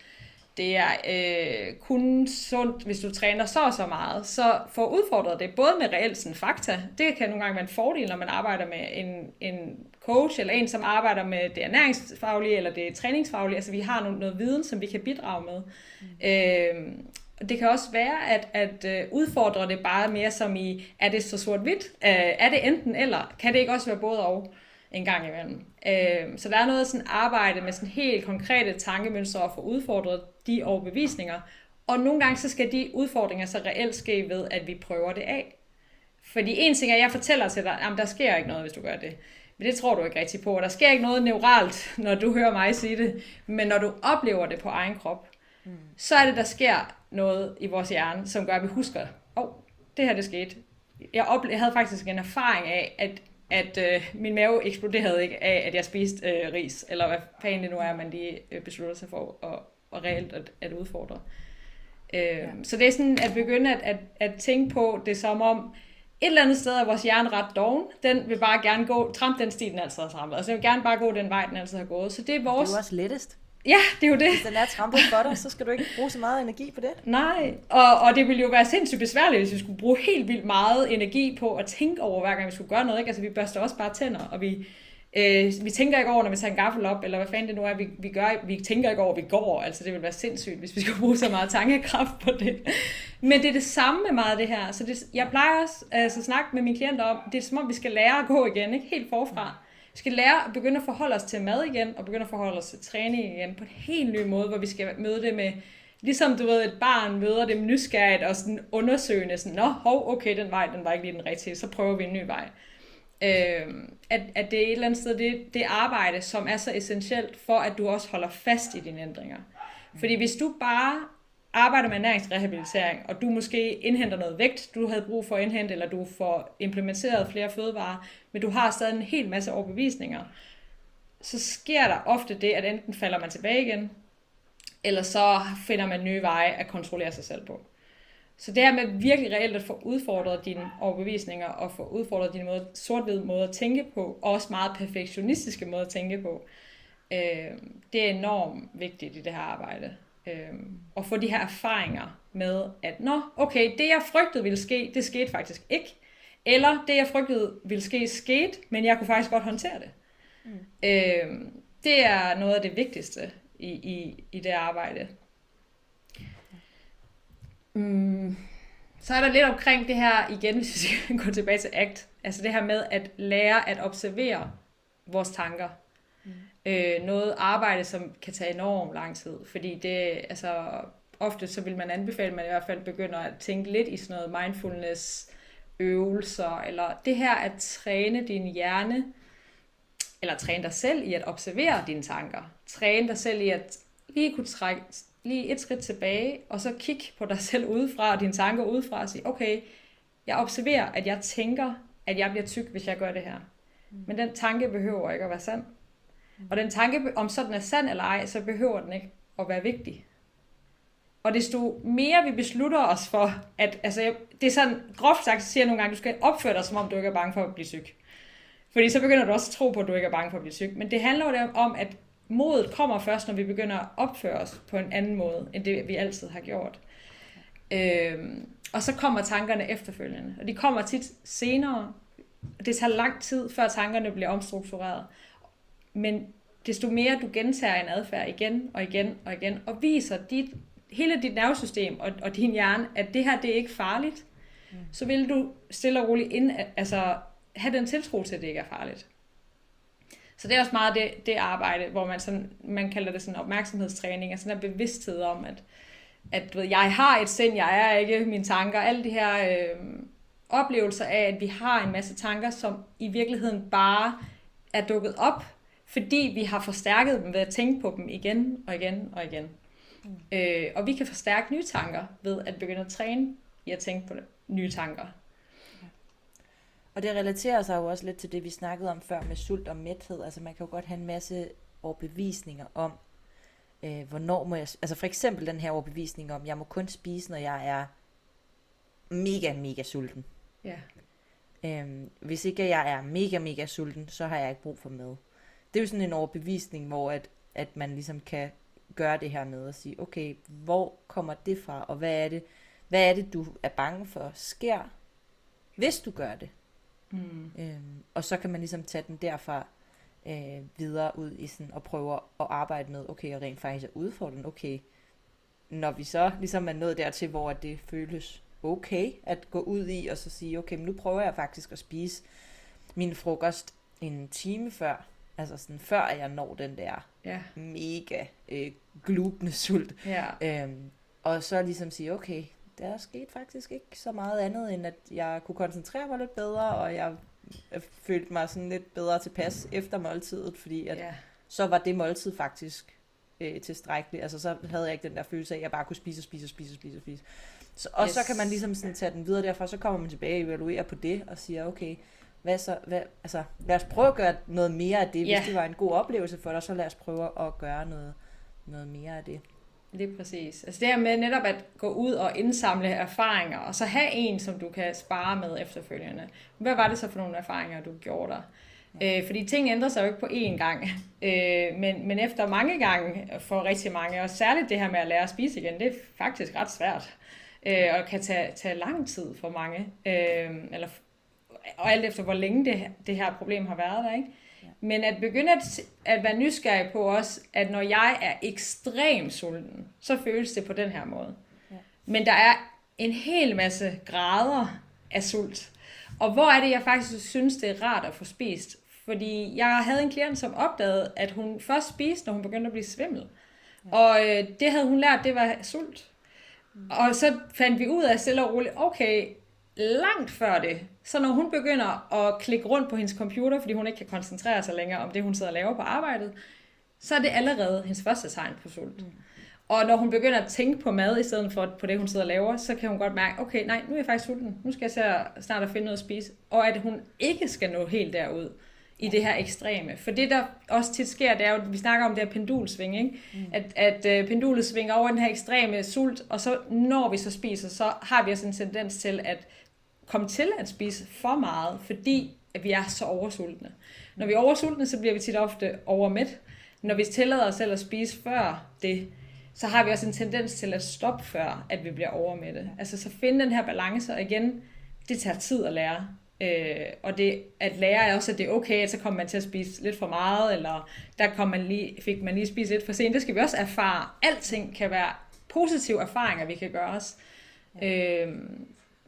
det er øh, kun sundt, hvis du træner så og så meget, så få udfordret det både med reelt sådan fakta. Det kan nogle gange være en fordel, når man arbejder med en, en coach, eller en, som arbejder med det ernæringsfaglige, eller det træningsfaglige. Altså vi har noget, noget viden, som vi kan bidrage med. Mm. Øh, det kan også være, at, at øh, udfordre det bare mere som i, er det så sort-hvidt? Øh, er det enten eller? Kan det ikke også være både og en gang imellem? Øh, så der er noget sådan arbejde med sådan helt konkrete tankemønstre og få udfordret de overbevisninger. Og nogle gange så skal de udfordringer så reelt ske ved, at vi prøver det af. Fordi en ting er, at jeg fortæller til dig, at der sker ikke noget, hvis du gør det. Men det tror du ikke rigtig på. Der sker ikke noget neuralt, når du hører mig sige det. Men når du oplever det på egen krop, mm. så er det, der sker noget i vores hjerne, som gør, at vi husker, åh, oh, det her det skete. Jeg, ople- jeg havde faktisk en erfaring af, at, at øh, min mave eksploderede ikke af, at jeg spiste øh, ris, eller hvad fanden det nu er, man lige øh, beslutter sig for at, at reelt at, at udfordre. Øh, ja. Så det er sådan at begynde at, at, at tænke på det som om, et eller andet sted er vores hjerne ret doven. Den vil bare gerne gå, trampe den sti, den altid har trampet. Altså den vil gerne bare gå den vej, den altid har gået. Så det er vores... Det er også lettest. Ja, det er jo det. Hvis den er trampet for dig, så skal du ikke bruge så meget energi på det. Nej, og, og det ville jo være sindssygt besværligt, hvis vi skulle bruge helt vildt meget energi på at tænke over, hver gang vi skulle gøre noget. Ikke? Altså, vi børster også bare tænder, og vi, øh, vi tænker ikke over, når vi tager en gaffel op, eller hvad fanden det nu er, vi, vi gør. Vi tænker ikke over, vi går. Altså, det ville være sindssygt, hvis vi skulle bruge så meget tankekraft på det. Men det er det samme med meget af det her. Så det, jeg plejer også altså, at snakke med mine klienter om, det er som om, vi skal lære at gå igen, ikke? helt forfra. Vi skal lære at begynde at forholde os til mad igen, og begynde at forholde os til træning igen på en helt ny måde, hvor vi skal møde det med, ligesom du ved, et barn møder det nysgerrigt og sådan undersøgende, sådan, nå, hov, okay, den vej, den var ikke lige den rigtige, så prøver vi en ny vej. Øh, at, at det er et eller andet sted, det, det arbejde, som er så essentielt for, at du også holder fast i dine ændringer. Fordi hvis du bare arbejder med ernæringsrehabilitering, og du måske indhenter noget vægt, du havde brug for at indhente, eller du får implementeret flere fødevarer, men du har stadig en hel masse overbevisninger, så sker der ofte det, at enten falder man tilbage igen, eller så finder man nye veje at kontrollere sig selv på. Så det her med virkelig reelt at få udfordret dine overbevisninger, og få udfordret dine måde, sort-hvide måder at tænke på, og også meget perfektionistiske måder at tænke på, øh, det er enormt vigtigt i det her arbejde. Øhm, og få de her erfaringer med, at nå, okay, det jeg frygtede ville ske, det skete faktisk ikke. Eller det jeg frygtede ville ske, skete, men jeg kunne faktisk godt håndtere det. Mm. Øhm, det er noget af det vigtigste i, i, i det arbejde. Mm. Så er der lidt omkring det her, igen, hvis vi skal gå tilbage til ACT, altså det her med at lære at observere vores tanker øh, noget arbejde, som kan tage enormt lang tid, fordi det, altså, ofte så vil man anbefale, at man i hvert fald begynder at tænke lidt i sådan noget mindfulness øvelser, eller det her at træne din hjerne, eller træne dig selv i at observere dine tanker. Træne dig selv i at lige kunne trække lige et skridt tilbage, og så kigge på dig selv udefra, og dine tanker udefra, og sige, okay, jeg observerer, at jeg tænker, at jeg bliver tyk, hvis jeg gør det her. Men den tanke behøver ikke at være sand. Og den tanke, om så den er sand eller ej, så behøver den ikke at være vigtig. Og desto mere vi beslutter os for, at altså, det er sådan, groft sagt, siger jeg nogle gange, du skal opføre dig, som om du ikke er bange for at blive syg. Fordi så begynder du også at tro på, at du ikke er bange for at blive syg. Men det handler jo om, at modet kommer først, når vi begynder at opføre os på en anden måde, end det vi altid har gjort. Øhm, og så kommer tankerne efterfølgende. Og de kommer tit senere. Det tager lang tid, før tankerne bliver omstruktureret. Men desto mere du gentager en adfærd igen og igen og igen, og viser dit, hele dit nervesystem og, og din hjerne, at det her det er ikke farligt, mm. så vil du stille og roligt ind, altså have den tiltro til, at det ikke er farligt. Så det er også meget det, det arbejde, hvor man, sådan, man kalder det sådan opmærksomhedstræning, altså sådan en bevidsthed om, at, at du ved, jeg har et sind, jeg er ikke mine tanker, alle de her øh, oplevelser af, at vi har en masse tanker, som i virkeligheden bare er dukket op, fordi vi har forstærket dem ved at tænke på dem igen og igen og igen. Mm. Øh, og vi kan forstærke nye tanker ved at begynde at træne i at tænke på nye tanker. Og det relaterer sig jo også lidt til det, vi snakkede om før med sult og mæthed. Altså man kan jo godt have en masse overbevisninger om, øh, hvornår må jeg... Altså for eksempel den her overbevisning om, jeg må kun spise, når jeg er mega, mega sulten. Ja. Øhm, hvis ikke jeg er mega, mega sulten, så har jeg ikke brug for mad. Det er jo sådan en overbevisning, hvor at, at man ligesom kan gøre det her med at sige, okay, hvor kommer det fra, og hvad er det, hvad er det, du er bange for sker, hvis du gør det? Mm. Øhm, og så kan man ligesom tage den derfra øh, videre ud i sådan, og prøve at arbejde med, okay, og rent faktisk at udfordre den, okay, når vi så ligesom er nået dertil, hvor det føles okay at gå ud i, og så sige, okay, men nu prøver jeg faktisk at spise min frokost en time før, altså sådan før jeg når den der ja. mega øh, glubende sult. Ja. Øhm, og så ligesom sige, okay, der skete faktisk ikke så meget andet, end at jeg kunne koncentrere mig lidt bedre, og jeg følte mig sådan lidt bedre tilpas efter måltidet, fordi at yeah. så var det måltid faktisk øh, tilstrækkeligt. Altså så havde jeg ikke den der følelse af, at jeg bare kunne spise og spise og spise og spise og spise. Så, og yes. så kan man ligesom sådan tage den videre derfra, så kommer man tilbage og evaluerer på det, og siger, okay, hvad så, hvad, altså, lad os prøve at gøre noget mere af det. Hvis det var en god oplevelse for dig, så lad os prøve at gøre noget, noget mere af det. Det er præcis. Altså det her med netop at gå ud og indsamle erfaringer, og så have en, som du kan spare med efterfølgende. Hvad var det så for nogle erfaringer, du gjorde? Ja. Øh, fordi ting ændrer sig jo ikke på én gang. Øh, men, men efter mange gange for rigtig mange, og særligt det her med at lære at spise igen, det er faktisk ret svært. Øh, og kan tage, tage lang tid for mange. Øh, eller, og alt efter hvor længe det, det her problem har været der. Ikke? Men at begynde at, at være nysgerrig på også, at når jeg er ekstremt sulten, så føles det på den her måde. Ja. Men der er en hel masse grader af sult. Og hvor er det, jeg faktisk synes, det er rart at få spist? Fordi jeg havde en klient, som opdagede, at hun først spiste, når hun begyndte at blive svimmel. Ja. Og øh, det havde hun lært, det var sult. Mm. Og så fandt vi ud af stille og roligt, okay, langt før det, så når hun begynder at klikke rundt på hendes computer, fordi hun ikke kan koncentrere sig længere om det, hun sidder og laver på arbejdet, så er det allerede hendes første tegn på sult. Mm. Og når hun begynder at tænke på mad i stedet for på det, hun sidder og laver, så kan hun godt mærke, okay, nej, nu er jeg faktisk sulten. Nu skal jeg se snart at finde noget at spise. Og at hun ikke skal nå helt derud i det her ekstreme. For det, der også tit sker, det er jo, vi snakker om det her pendulsving, ikke? Mm. at, at uh, pendulet svinger over den her ekstreme sult, og så når vi så spiser, så har vi også en tendens til at komme til at spise for meget, fordi at vi er så oversultne. Når vi er oversultne, så bliver vi tit ofte overmæt. Når vi tillader os selv at spise før det, så har vi også en tendens til at stoppe før, at vi bliver overmætte. Altså så finde den her balance, og igen, det tager tid at lære. Øh, og det at lære er også, at det er okay, at så kommer man til at spise lidt for meget, eller der kom man lige, fik man lige spist lidt for sent. Det skal vi også erfare. Alting kan være positive erfaringer, vi kan gøre os. Ja. Øh,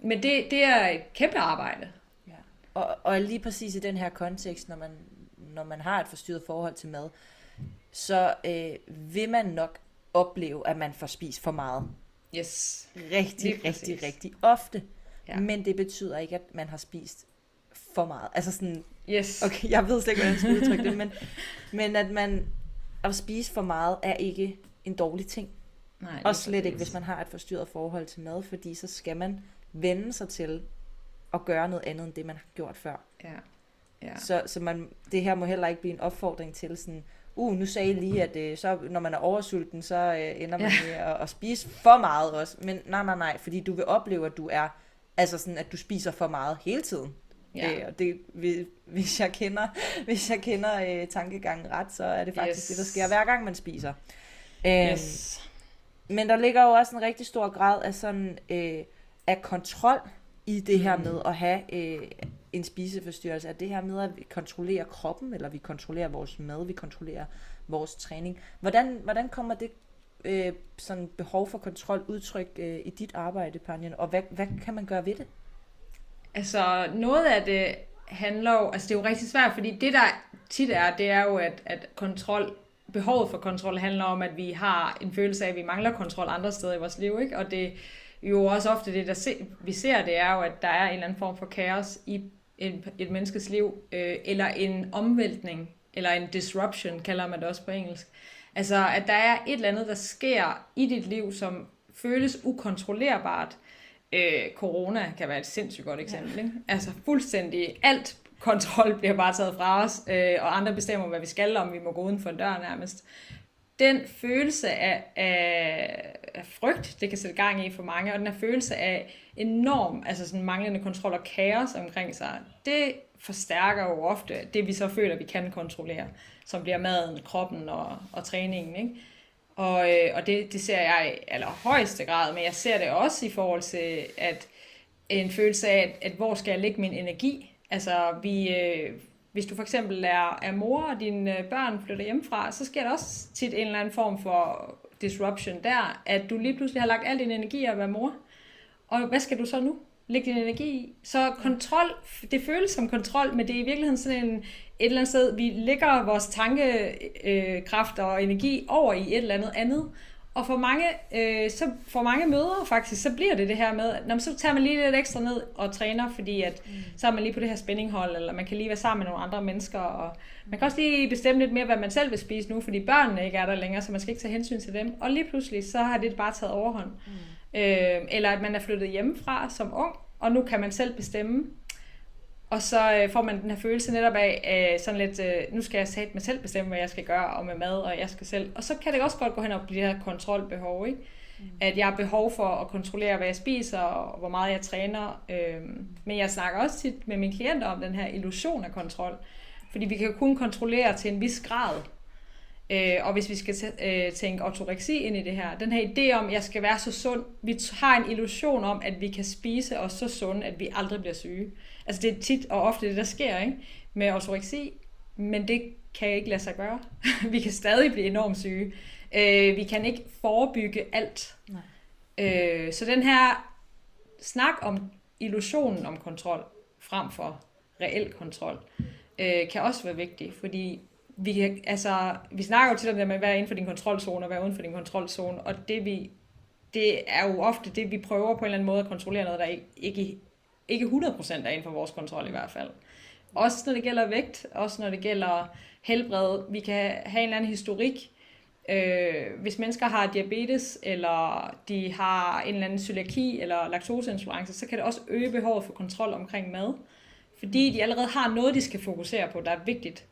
men det, det er et kæmpe arbejde. Ja. Og, og lige præcis i den her kontekst, når man, når man har et forstyrret forhold til mad, så øh, vil man nok opleve, at man får spist for meget. Yes. Rigtig, rigtig, rigtig ofte. Ja. Men det betyder ikke, at man har spist for meget. Altså sådan, Yes. okay, jeg ved slet ikke, hvordan jeg skal udtrykke det, men, men at man at spise for meget er ikke en dårlig ting. Nej, Og slet ikke, hvis man har et forstyrret forhold til mad, fordi så skal man vende sig til at gøre noget andet, end det man har gjort før. Ja. Ja. Så, så man, det her må heller ikke blive en opfordring til sådan, uh, nu sagde I lige, at øh, så, når man er oversulten, så øh, ender man Ja. med at, at spise for meget også. Men nej, nej, nej, fordi du vil opleve, at du er, altså sådan, at du spiser for meget hele tiden. Ja. Øh, og det, vi- hvis jeg kender, hvis jeg kender øh, tankegangen ret, så er det faktisk Yes. det, der sker hver gang, man spiser. Øhm, Yes. men der ligger jo også en rigtig stor grad af sådan øh, af kontrol i det her Mm. med at have øh, en spiseforstyrrelse. At det her med at vi kontrollerer kroppen, eller vi kontrollerer vores mad, vi kontrollerer vores træning. Hvordan, hvordan kommer det øh, sådan behov for kontrol udtryk øh, i dit arbejde, Panjen? Og hvad, hvad kan man gøre ved det? Altså, noget af det handler jo, altså det er jo rigtig svært, fordi det der tit er, det er jo, at, at kontrol, behovet for kontrol handler om, at vi har en følelse af, at vi mangler kontrol andre steder i vores liv, ikke? Og det jo også ofte det, der se, vi ser, det er jo, at der er en eller anden form for kaos i et, et menneskes liv, øh, eller en omvæltning, eller en disruption, kalder man det også på engelsk. Altså, at der er et eller andet, der sker i dit liv, som føles ukontrollerbart. Øh, corona kan være et sindssygt godt eksempel. Ja. Ikke? Altså fuldstændig alt kontrol bliver bare taget fra os, øh, og andre bestemmer, hvad vi skal, om vi må gå uden for en dør nærmest. Den følelse af, af, af frygt, det kan sætte gang i for mange, og den her følelse af enorm, altså sådan manglende kontrol og kaos omkring sig, det forstærker jo ofte det, vi så føler, vi kan kontrollere, som bliver maden, kroppen og, og træningen. Ikke? Og, øh, og det, det ser jeg i allerhøjeste grad, men jeg ser det også i forhold til, at en følelse af, at, at hvor skal jeg lægge min energi? Altså, vi, øh, hvis du for eksempel er, er mor, og dine øh, børn flytter hjemmefra, så sker der også tit en eller anden form for disruption der, at du lige pludselig har lagt al din energi i at være mor. Og hvad skal du så nu? Lægge din energi i? Så kontrol, det føles som kontrol, men det er i virkeligheden sådan en, et eller andet sted, vi lægger vores tankekræfter og energi over i et eller andet andet. Og for mange, øh, så for mange mødre faktisk, så bliver det det her med, at når man, så tager man lige lidt ekstra ned og træner, fordi at, mm. så er man lige på det her spændinghold, eller man kan lige være sammen med nogle andre mennesker, og man kan også lige bestemme lidt mere, hvad man selv vil spise nu, fordi børnene ikke er der længere, så man skal ikke tage hensyn til dem. Og lige pludselig, så har det bare taget overhånd. Mm. Øh, eller at man er flyttet hjemmefra som ung, og nu kan man selv bestemme, og så øh, får man den her følelse netop af øh, sådan lidt, øh, nu skal jeg sætte mig selv bestemme, hvad jeg skal gøre, og med mad, og jeg skal selv. Og så kan det også godt gå hen og blive det her kontrolbehov, ikke? Mm. At jeg har behov for at kontrollere, hvad jeg spiser, og hvor meget jeg træner. Øh, men jeg snakker også tit med mine klienter om den her illusion af kontrol. Fordi vi kan jo kun kontrollere til en vis grad. Øh, og hvis vi skal øh, tænke ortoreksi ind i det her, den her idé om, at jeg skal være så sund, vi har en illusion om, at vi kan spise os så sunde, at vi aldrig bliver syge. Altså det er tit og ofte det, der sker ikke? med ortoreksi, men det kan ikke lade sig gøre. vi kan stadig blive enormt syge. Øh, vi kan ikke forebygge alt. Nej. Øh, så den her snak om illusionen om kontrol frem for reel kontrol, øh, kan også være vigtig, fordi vi, kan, altså, vi snakker jo til det der med at være inden for din kontrolzone og være uden for din kontrolzone, og det, vi, det er jo ofte det, vi prøver på en eller anden måde at kontrollere noget, der ikke, ikke, ikke 100% er inden for vores kontrol i hvert fald. Også når det gælder vægt, også når det gælder helbred. Vi kan have en eller anden historik. Øh, hvis mennesker har diabetes, eller de har en eller anden cøliaki eller laktoseintolerance, så kan det også øge behovet for kontrol omkring mad. Fordi de allerede har noget, de skal fokusere på, der er vigtigt.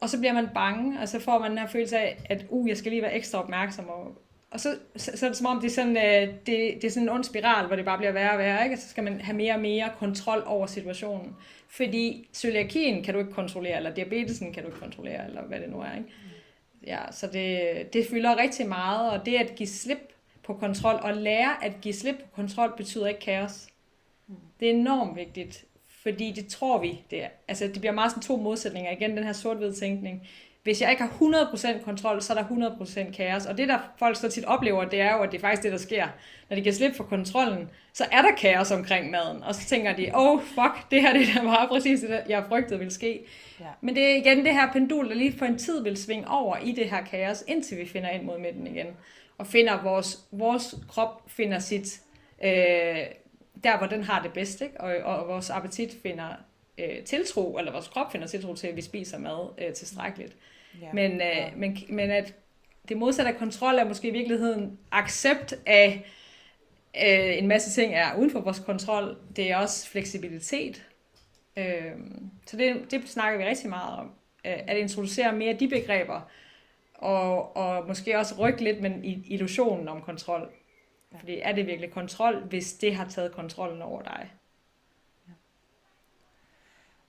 Og så bliver man bange, og så får man den her følelse af, at uh, jeg skal lige være ekstra opmærksom. Og, og så, så, så som om, det er, sådan, øh, det, det er sådan en ond spiral, hvor det bare bliver værre og værre. Ikke? Og så skal man have mere og mere kontrol over situationen. Fordi cøliakien kan du ikke kontrollere, eller diabetesen kan du ikke kontrollere, eller hvad det nu er. Ikke? Ja, så det, det fylder rigtig meget, og det at give slip på kontrol, og lære at give slip på kontrol, betyder ikke kaos. Det er enormt vigtigt, fordi det tror vi, det er. Altså, det bliver meget sådan to modsætninger. Igen, den her sort-hvid tænkning. Hvis jeg ikke har 100% kontrol, så er der 100% kaos. Og det, der folk så tit oplever, det er jo, at det er faktisk det, der sker. Når de kan slippe for kontrollen, så er der kaos omkring maden. Og så tænker de, oh fuck, det her det er meget præcis det, jeg frygtede ville ske. Ja. Men det er igen det her pendul, der lige for en tid vil svinge over i det her kaos, indtil vi finder ind mod midten igen. og finder vores, vores krop finder sit, øh, der hvor den har det bedst, ikke? Og, og vores appetit finder øh, tiltro, eller vores krop finder tiltro til, at vi spiser mad øh, tilstrækkeligt. Ja. Men, øh, ja. men, men at det modsatte af kontrol er måske i virkeligheden accept af øh, en masse ting er uden for vores kontrol. Det er også fleksibilitet. Øh, så det, det snakker vi rigtig meget om. Øh, at introducere mere de begreber, og, og måske også rykke lidt med illusionen om kontrol. Fordi er det virkelig kontrol, hvis det har taget kontrollen over dig?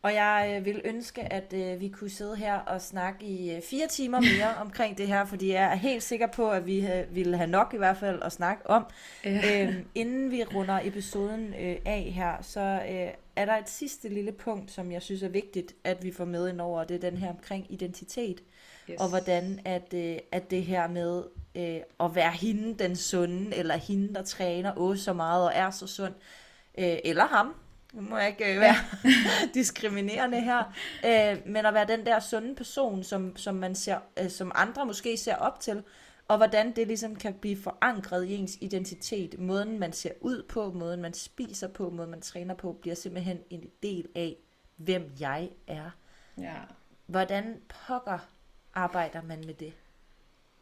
Og jeg øh, vil ønske, at øh, vi kunne sidde her og snakke i øh, fire timer mere omkring det her, fordi jeg er helt sikker på, at vi øh, ville have nok i hvert fald at snakke om. Ja. Øhm, inden vi runder episoden øh, af her, så øh, er der et sidste lille punkt, som jeg synes er vigtigt, at vi får med ind over, det er den her omkring identitet. Yes. Og hvordan at, øh, at det her med øh, at være hende den sunde, eller hende der træner åh så meget og er så sund, øh, eller ham, nu må jeg ikke øh, være diskriminerende her, øh, men at være den der sunde person, som, som, man ser, øh, som andre måske ser op til, og hvordan det ligesom kan blive forankret i ens identitet. Måden man ser ud på, måden man spiser på, måden man træner på, bliver simpelthen en del af, hvem jeg er. Ja. Hvordan pokker arbejder man med det?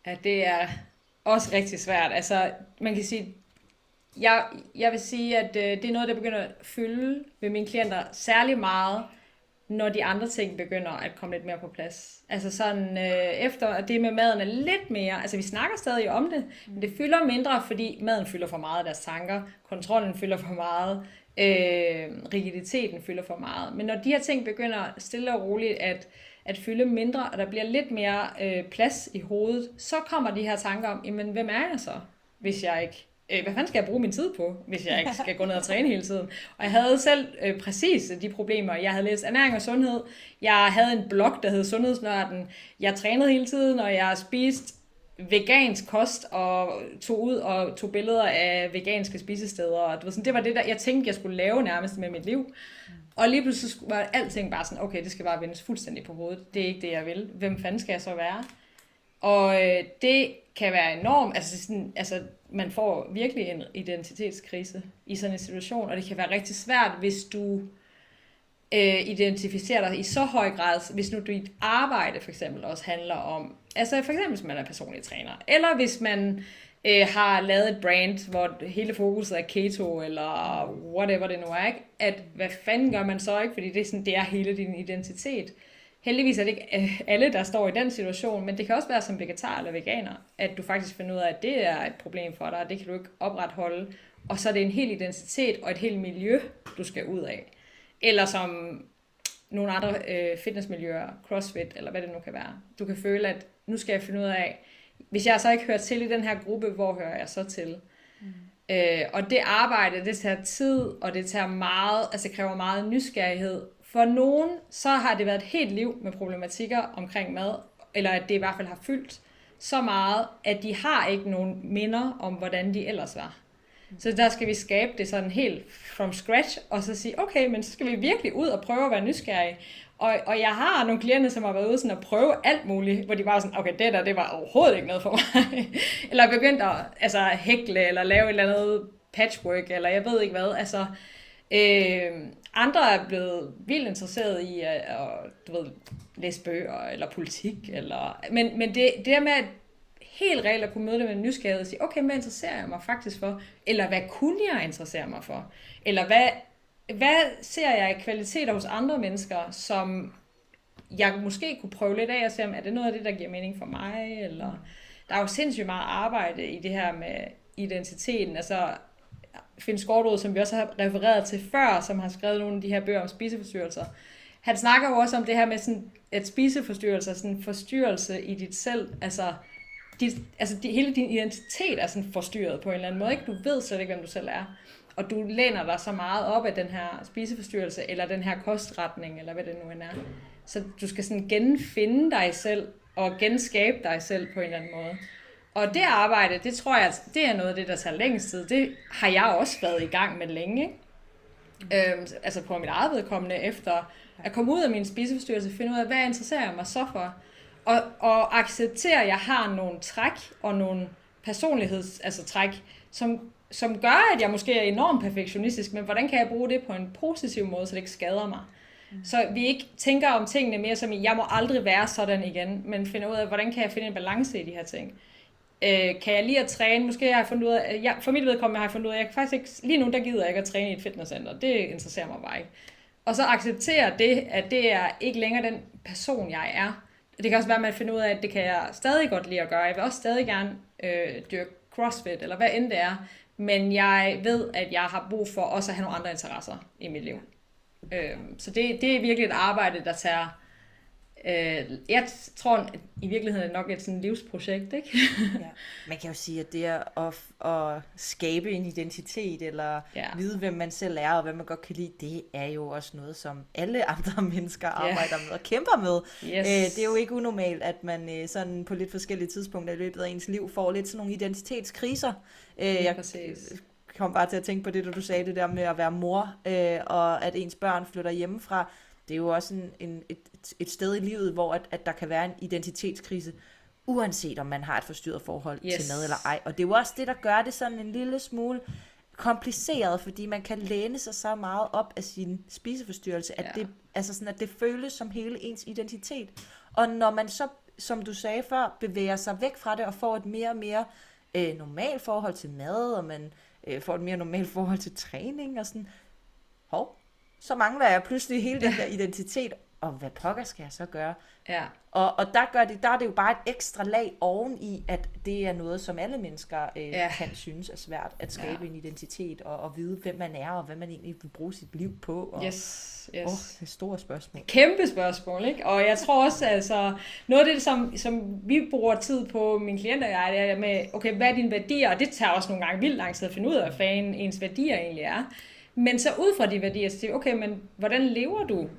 Ja, det er også rigtig svært. Altså, man kan sige, jeg, jeg vil sige, at øh, det er noget, der begynder at fylde ved mine klienter særlig meget, når de andre ting begynder at komme lidt mere på plads. Altså sådan, øh, efter at det med maden er lidt mere, altså vi snakker stadig om det, men det fylder mindre, fordi maden fylder for meget af deres tanker, kontrollen fylder for meget, øh, rigiditeten fylder for meget. Men når de her ting begynder stille og roligt at, at fylde mindre, og der bliver lidt mere øh, plads i hovedet, så kommer de her tanker om, jamen hvem er jeg så, hvis jeg ikke øh, hvad fanden skal jeg bruge min tid på, hvis jeg ikke skal gå ned og træne hele tiden? Og jeg havde selv øh, præcis de problemer. Jeg havde læst ernæring og sundhed. Jeg havde en blog, der hed Sundhedsnørden. Jeg trænede hele tiden, og jeg spiste vegansk kost og tog ud og tog billeder af veganske spisesteder. Og det, var sådan, det var det, der jeg tænkte, jeg skulle lave nærmest med mit liv. Og lige pludselig var alting bare sådan, okay, det skal bare vendes fuldstændig på hovedet. Det er ikke det, jeg vil. Hvem fanden skal jeg så være? Og øh, det kan være enormt, altså, sådan, altså man får virkelig en identitetskrise i sådan en situation, og det kan være rigtig svært, hvis du øh, identificerer dig i så høj grad, hvis nu dit arbejde for eksempel også handler om, altså for eksempel hvis man er personlig træner, eller hvis man øh, har lavet et brand, hvor hele fokuset er keto, eller whatever det nu er, ikke? at hvad fanden gør man så ikke, fordi det er, sådan, det er hele din identitet. Heldigvis er det ikke øh, alle, der står i den situation, men det kan også være som vegetar eller veganer, at du faktisk finder ud af, at det er et problem for dig, og det kan du ikke opretholde. Og så er det en hel identitet og et helt miljø, du skal ud af. Eller som nogle andre øh, fitnessmiljøer, crossfit eller hvad det nu kan være. Du kan føle, at nu skal jeg finde ud af, hvis jeg så ikke hører til i den her gruppe, hvor hører jeg så til? Mm. Øh, og det arbejde, det tager tid, og det tager meget, altså kræver meget nysgerrighed for nogen, så har det været et helt liv med problematikker omkring mad, eller at det i hvert fald har fyldt så meget, at de har ikke nogen minder om, hvordan de ellers var. Så der skal vi skabe det sådan helt from scratch, og så sige, okay, men så skal vi virkelig ud og prøve at være nysgerrige. Og, og jeg har nogle klienter, som har været ude sådan at prøve alt muligt, hvor de var sådan, okay, det der, det var overhovedet ikke noget for mig. eller begyndt at altså, hækle, eller lave et eller andet patchwork, eller jeg ved ikke hvad. Altså, øh, andre er blevet vildt interesseret i at, at du ved, læse bøger eller politik. Eller, men, men det, det der med at helt reelt at kunne møde det med en nysgerrighed og sige, okay, hvad interesserer jeg mig faktisk for? Eller hvad kunne jeg interessere mig for? Eller hvad, hvad ser jeg i kvaliteter hos andre mennesker, som jeg måske kunne prøve lidt af og se, om er det noget af det, der giver mening for mig? Eller, der er jo sindssygt meget arbejde i det her med identiteten. Altså, Finn Skårdrud, som vi også har refereret til før, som har skrevet nogle af de her bøger om spiseforstyrrelser, han snakker jo også om det her med, sådan, at spiseforstyrrelser er sådan en forstyrrelse i dit selv, altså, dit, altså dit, hele din identitet er sådan forstyrret på en eller anden måde, ikke? Du ved slet ikke, hvem du selv er. Og du læner dig så meget op af den her spiseforstyrrelse, eller den her kostretning, eller hvad det nu end er. Så du skal sådan genfinde dig selv, og genskabe dig selv på en eller anden måde. Og det arbejde, det tror jeg, det er noget af det, der tager længst tid. Det har jeg også været i gang med længe. Ikke? Øhm, altså på mit eget vedkommende, efter at komme ud af min spiseforstyrrelse, finde ud af, hvad interesserer jeg mig så for? Og, og acceptere, at jeg har nogle træk og nogle personligheds, altså træk, som, som gør, at jeg måske er enormt perfektionistisk, men hvordan kan jeg bruge det på en positiv måde, så det ikke skader mig? Mm. Så vi ikke tænker om tingene mere som jeg må aldrig være sådan igen, men finder ud af, hvordan kan jeg finde en balance i de her ting. Øh, kan jeg lige at træne? Måske jeg har fundet ud af, jeg, for mit vedkommende har jeg fundet ud af, at jeg kan faktisk ikke, lige nu der gider jeg ikke at træne i et fitnesscenter. Det interesserer mig bare ikke. Og så acceptere det, at det er ikke længere den person, jeg er. Det kan også være, at man finder ud af, at det kan jeg stadig godt lide at gøre. Jeg vil også stadig gerne øh, dyrke crossfit, eller hvad end det er. Men jeg ved, at jeg har brug for også at have nogle andre interesser i mit liv. Øh, så det, det er virkelig et arbejde, der tager Øh, jeg tror at i virkeligheden er det nok et sådan livsprojekt, ikke? ja. Man kan jo sige, at det er at, at skabe en identitet, eller ja. vide, hvem man selv er, og hvad man godt kan lide, det er jo også noget, som alle andre mennesker arbejder ja. med og kæmper med. Yes. Øh, det er jo ikke unormalt, at man øh, sådan på lidt forskellige tidspunkter i løbet af ens liv får lidt sådan nogle identitetskriser. Øh, jeg kom bare til at tænke på det, da du sagde det der med at være mor, øh, og at ens børn flytter hjemmefra det er jo også en, en, et, et sted i livet, hvor at, at der kan være en identitetskrise, uanset om man har et forstyrret forhold yes. til mad eller ej. Og det er jo også det, der gør det sådan en lille smule kompliceret, fordi man kan læne sig så meget op af sin spiseforstyrrelse, at, ja. det, altså sådan, at det føles som hele ens identitet. Og når man så, som du sagde før, bevæger sig væk fra det og får et mere og mere øh, normalt forhold til mad, og man øh, får et mere normalt forhold til træning og sådan, hov, så mangler jeg pludselig hele den der identitet, og hvad pokker skal jeg så gøre? Ja. Og, og der, gør det, der er det jo bare et ekstra lag oven i, at det er noget, som alle mennesker øh, ja. kan synes er svært, at skabe ja. en identitet, og, og vide, hvem man er, og hvad man egentlig vil bruge sit liv på. Og, yes, yes. Åh, det er store spørgsmål. Kæmpe spørgsmål, ikke? Og jeg tror også, altså, noget af det, som, som vi bruger tid på, mine klienter og jeg, det er med, okay, hvad er dine værdier? Og det tager også nogle gange vildt lang tid at finde ud af, hvad ens værdier egentlig er. Men så ud fra de værdier, så siger okay, men hvordan lever du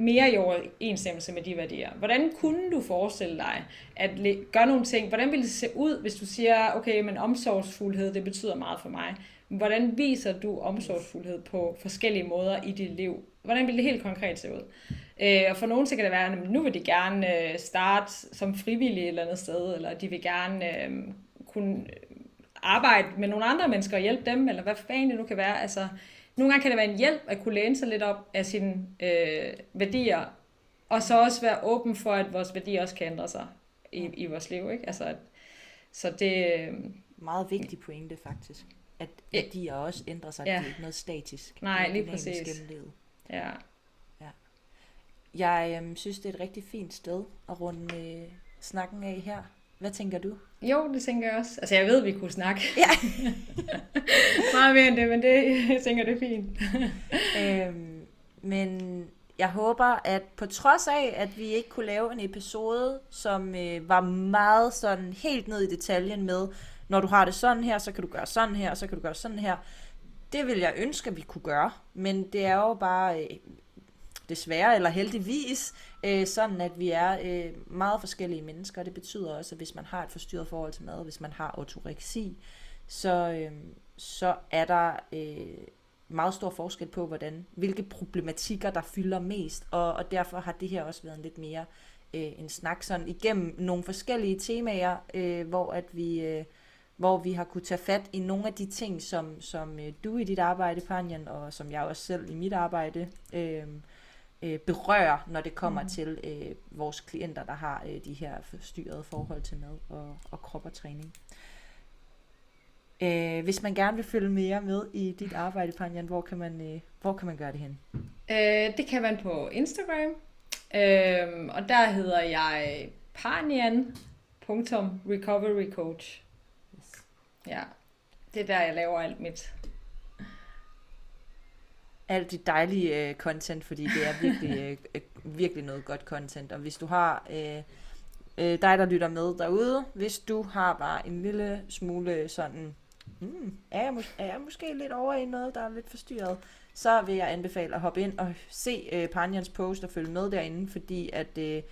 mere i overensstemmelse med de værdier? Hvordan kunne du forestille dig at gøre nogle ting? Hvordan ville det se ud, hvis du siger, okay, men omsorgsfuldhed, det betyder meget for mig. Hvordan viser du omsorgsfuldhed på forskellige måder i dit liv? Hvordan vil det helt konkret se ud? Øh, og for nogen så kan det være, at nu vil de gerne øh, starte som frivillige et eller andet sted, eller de vil gerne øh, kunne arbejde med nogle andre mennesker og hjælpe dem, eller hvad fanden det nu kan være. Altså, nogle gange kan det være en hjælp at kunne læne sig lidt op af sine øh, værdier, og så også være åben for, at vores værdier også kan ændre sig i, i vores liv. Ikke? Altså, at, så det... Øh, Meget vigtig pointe faktisk. At værdier også ændrer sig. Ja. Det er ikke noget statisk. Nej, lige præcis. Ja. ja. Jeg øh, synes, det er et rigtig fint sted at runde øh, snakken af her. Hvad tænker du? Jo, det tænker jeg også. Altså, jeg ved, vi kunne snakke. Ja. Meget mere end det, men det, jeg tænker, det er fint. øhm, men jeg håber, at på trods af, at vi ikke kunne lave en episode, som øh, var meget sådan helt ned i detaljen med, når du har det sådan her, så kan du gøre sådan her, så kan du gøre sådan her. Det vil jeg ønske, at vi kunne gøre, men det er jo bare øh, desværre eller heldigvis, øh, sådan at vi er øh, meget forskellige mennesker. Det betyder også, at hvis man har et forstyrret forhold til mad, hvis man har autoreksi, så, øh, så er der øh, meget stor forskel på, hvordan, hvilke problematikker, der fylder mest. Og, og derfor har det her også været en lidt mere øh, en snak sådan igennem nogle forskellige temaer, øh, hvor at vi... Øh, hvor vi har kunne tage fat i nogle af de ting, som, som øh, du i dit arbejde, Panjan, og som jeg også selv i mit arbejde øh, øh, berører, når det kommer mm. til øh, vores klienter, der har øh, de her forstyrrede forhold til mad og, og krop og træning. Øh, hvis man gerne vil følge mere med i dit arbejde, Panjan, hvor kan man, øh, hvor kan man gøre det hen? Øh, det kan man på Instagram, øh, og der hedder jeg panjan.recoverycoach. Yes. Ja, det er der, jeg laver alt mit alt dit dejlige øh, content, fordi det er virkelig, øh, øh, virkelig noget godt content. Og hvis du har øh, øh, dig, der lytter med derude, hvis du har bare en lille smule sådan, hmm, er, jeg mås- er jeg måske lidt over i noget, der er lidt forstyrret, så vil jeg anbefale at hoppe ind og se øh, Panjans post og følge med derinde, fordi at Øh,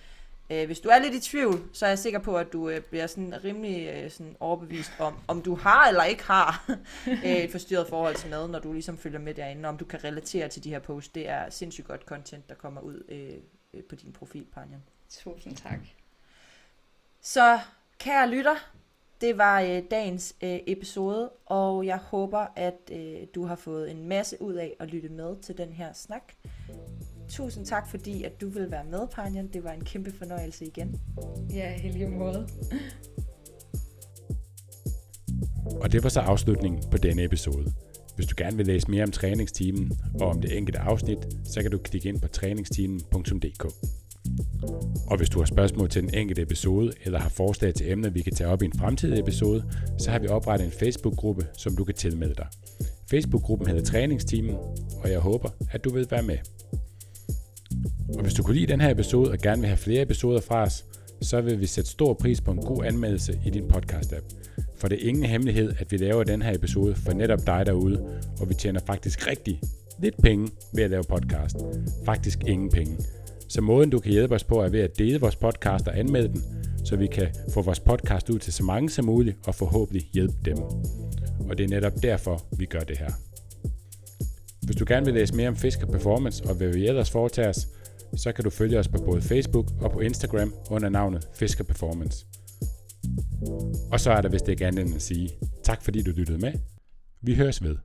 Øh, hvis du er lidt i tvivl, så er jeg sikker på, at du øh, bliver sådan rimelig øh, sådan overbevist om, om du har eller ikke har øh, et forstyrret forhold til mad, når du ligesom følger med derinde, og om du kan relatere til de her posts. Det er sindssygt godt content, der kommer ud øh, øh, på din profil, Panjan. Tusind tak. Så kære lytter, Det var øh, dagens øh, episode, og jeg håber, at øh, du har fået en masse ud af at lytte med til den her snak. Tusind tak, fordi at du vil være med, Panjan. Det var en kæmpe fornøjelse igen. Ja, helt måde. Og det var så afslutningen på denne episode. Hvis du gerne vil læse mere om træningsteamen og om det enkelte afsnit, så kan du klikke ind på træningsteamen.dk. Og hvis du har spørgsmål til den enkelte episode, eller har forslag til emner, vi kan tage op i en fremtidig episode, så har vi oprettet en Facebook-gruppe, som du kan tilmelde dig. Facebook-gruppen hedder Træningsteamen, og jeg håber, at du vil være med. Og hvis du kunne lide den her episode og gerne vil have flere episoder fra os, så vil vi sætte stor pris på en god anmeldelse i din podcast-app. For det er ingen hemmelighed, at vi laver den her episode for netop dig derude, og vi tjener faktisk rigtig lidt penge ved at lave podcast. Faktisk ingen penge. Så måden du kan hjælpe os på er ved at dele vores podcast og anmelde den, så vi kan få vores podcast ud til så mange som muligt og forhåbentlig hjælpe dem. Og det er netop derfor, vi gør det her. Hvis du gerne vil læse mere om Fisker Performance og hvad vi ellers foretager os, så kan du følge os på både Facebook og på Instagram under navnet Fisker Performance. Og så er der vist ikke andet end at sige tak fordi du lyttede med. Vi høres ved.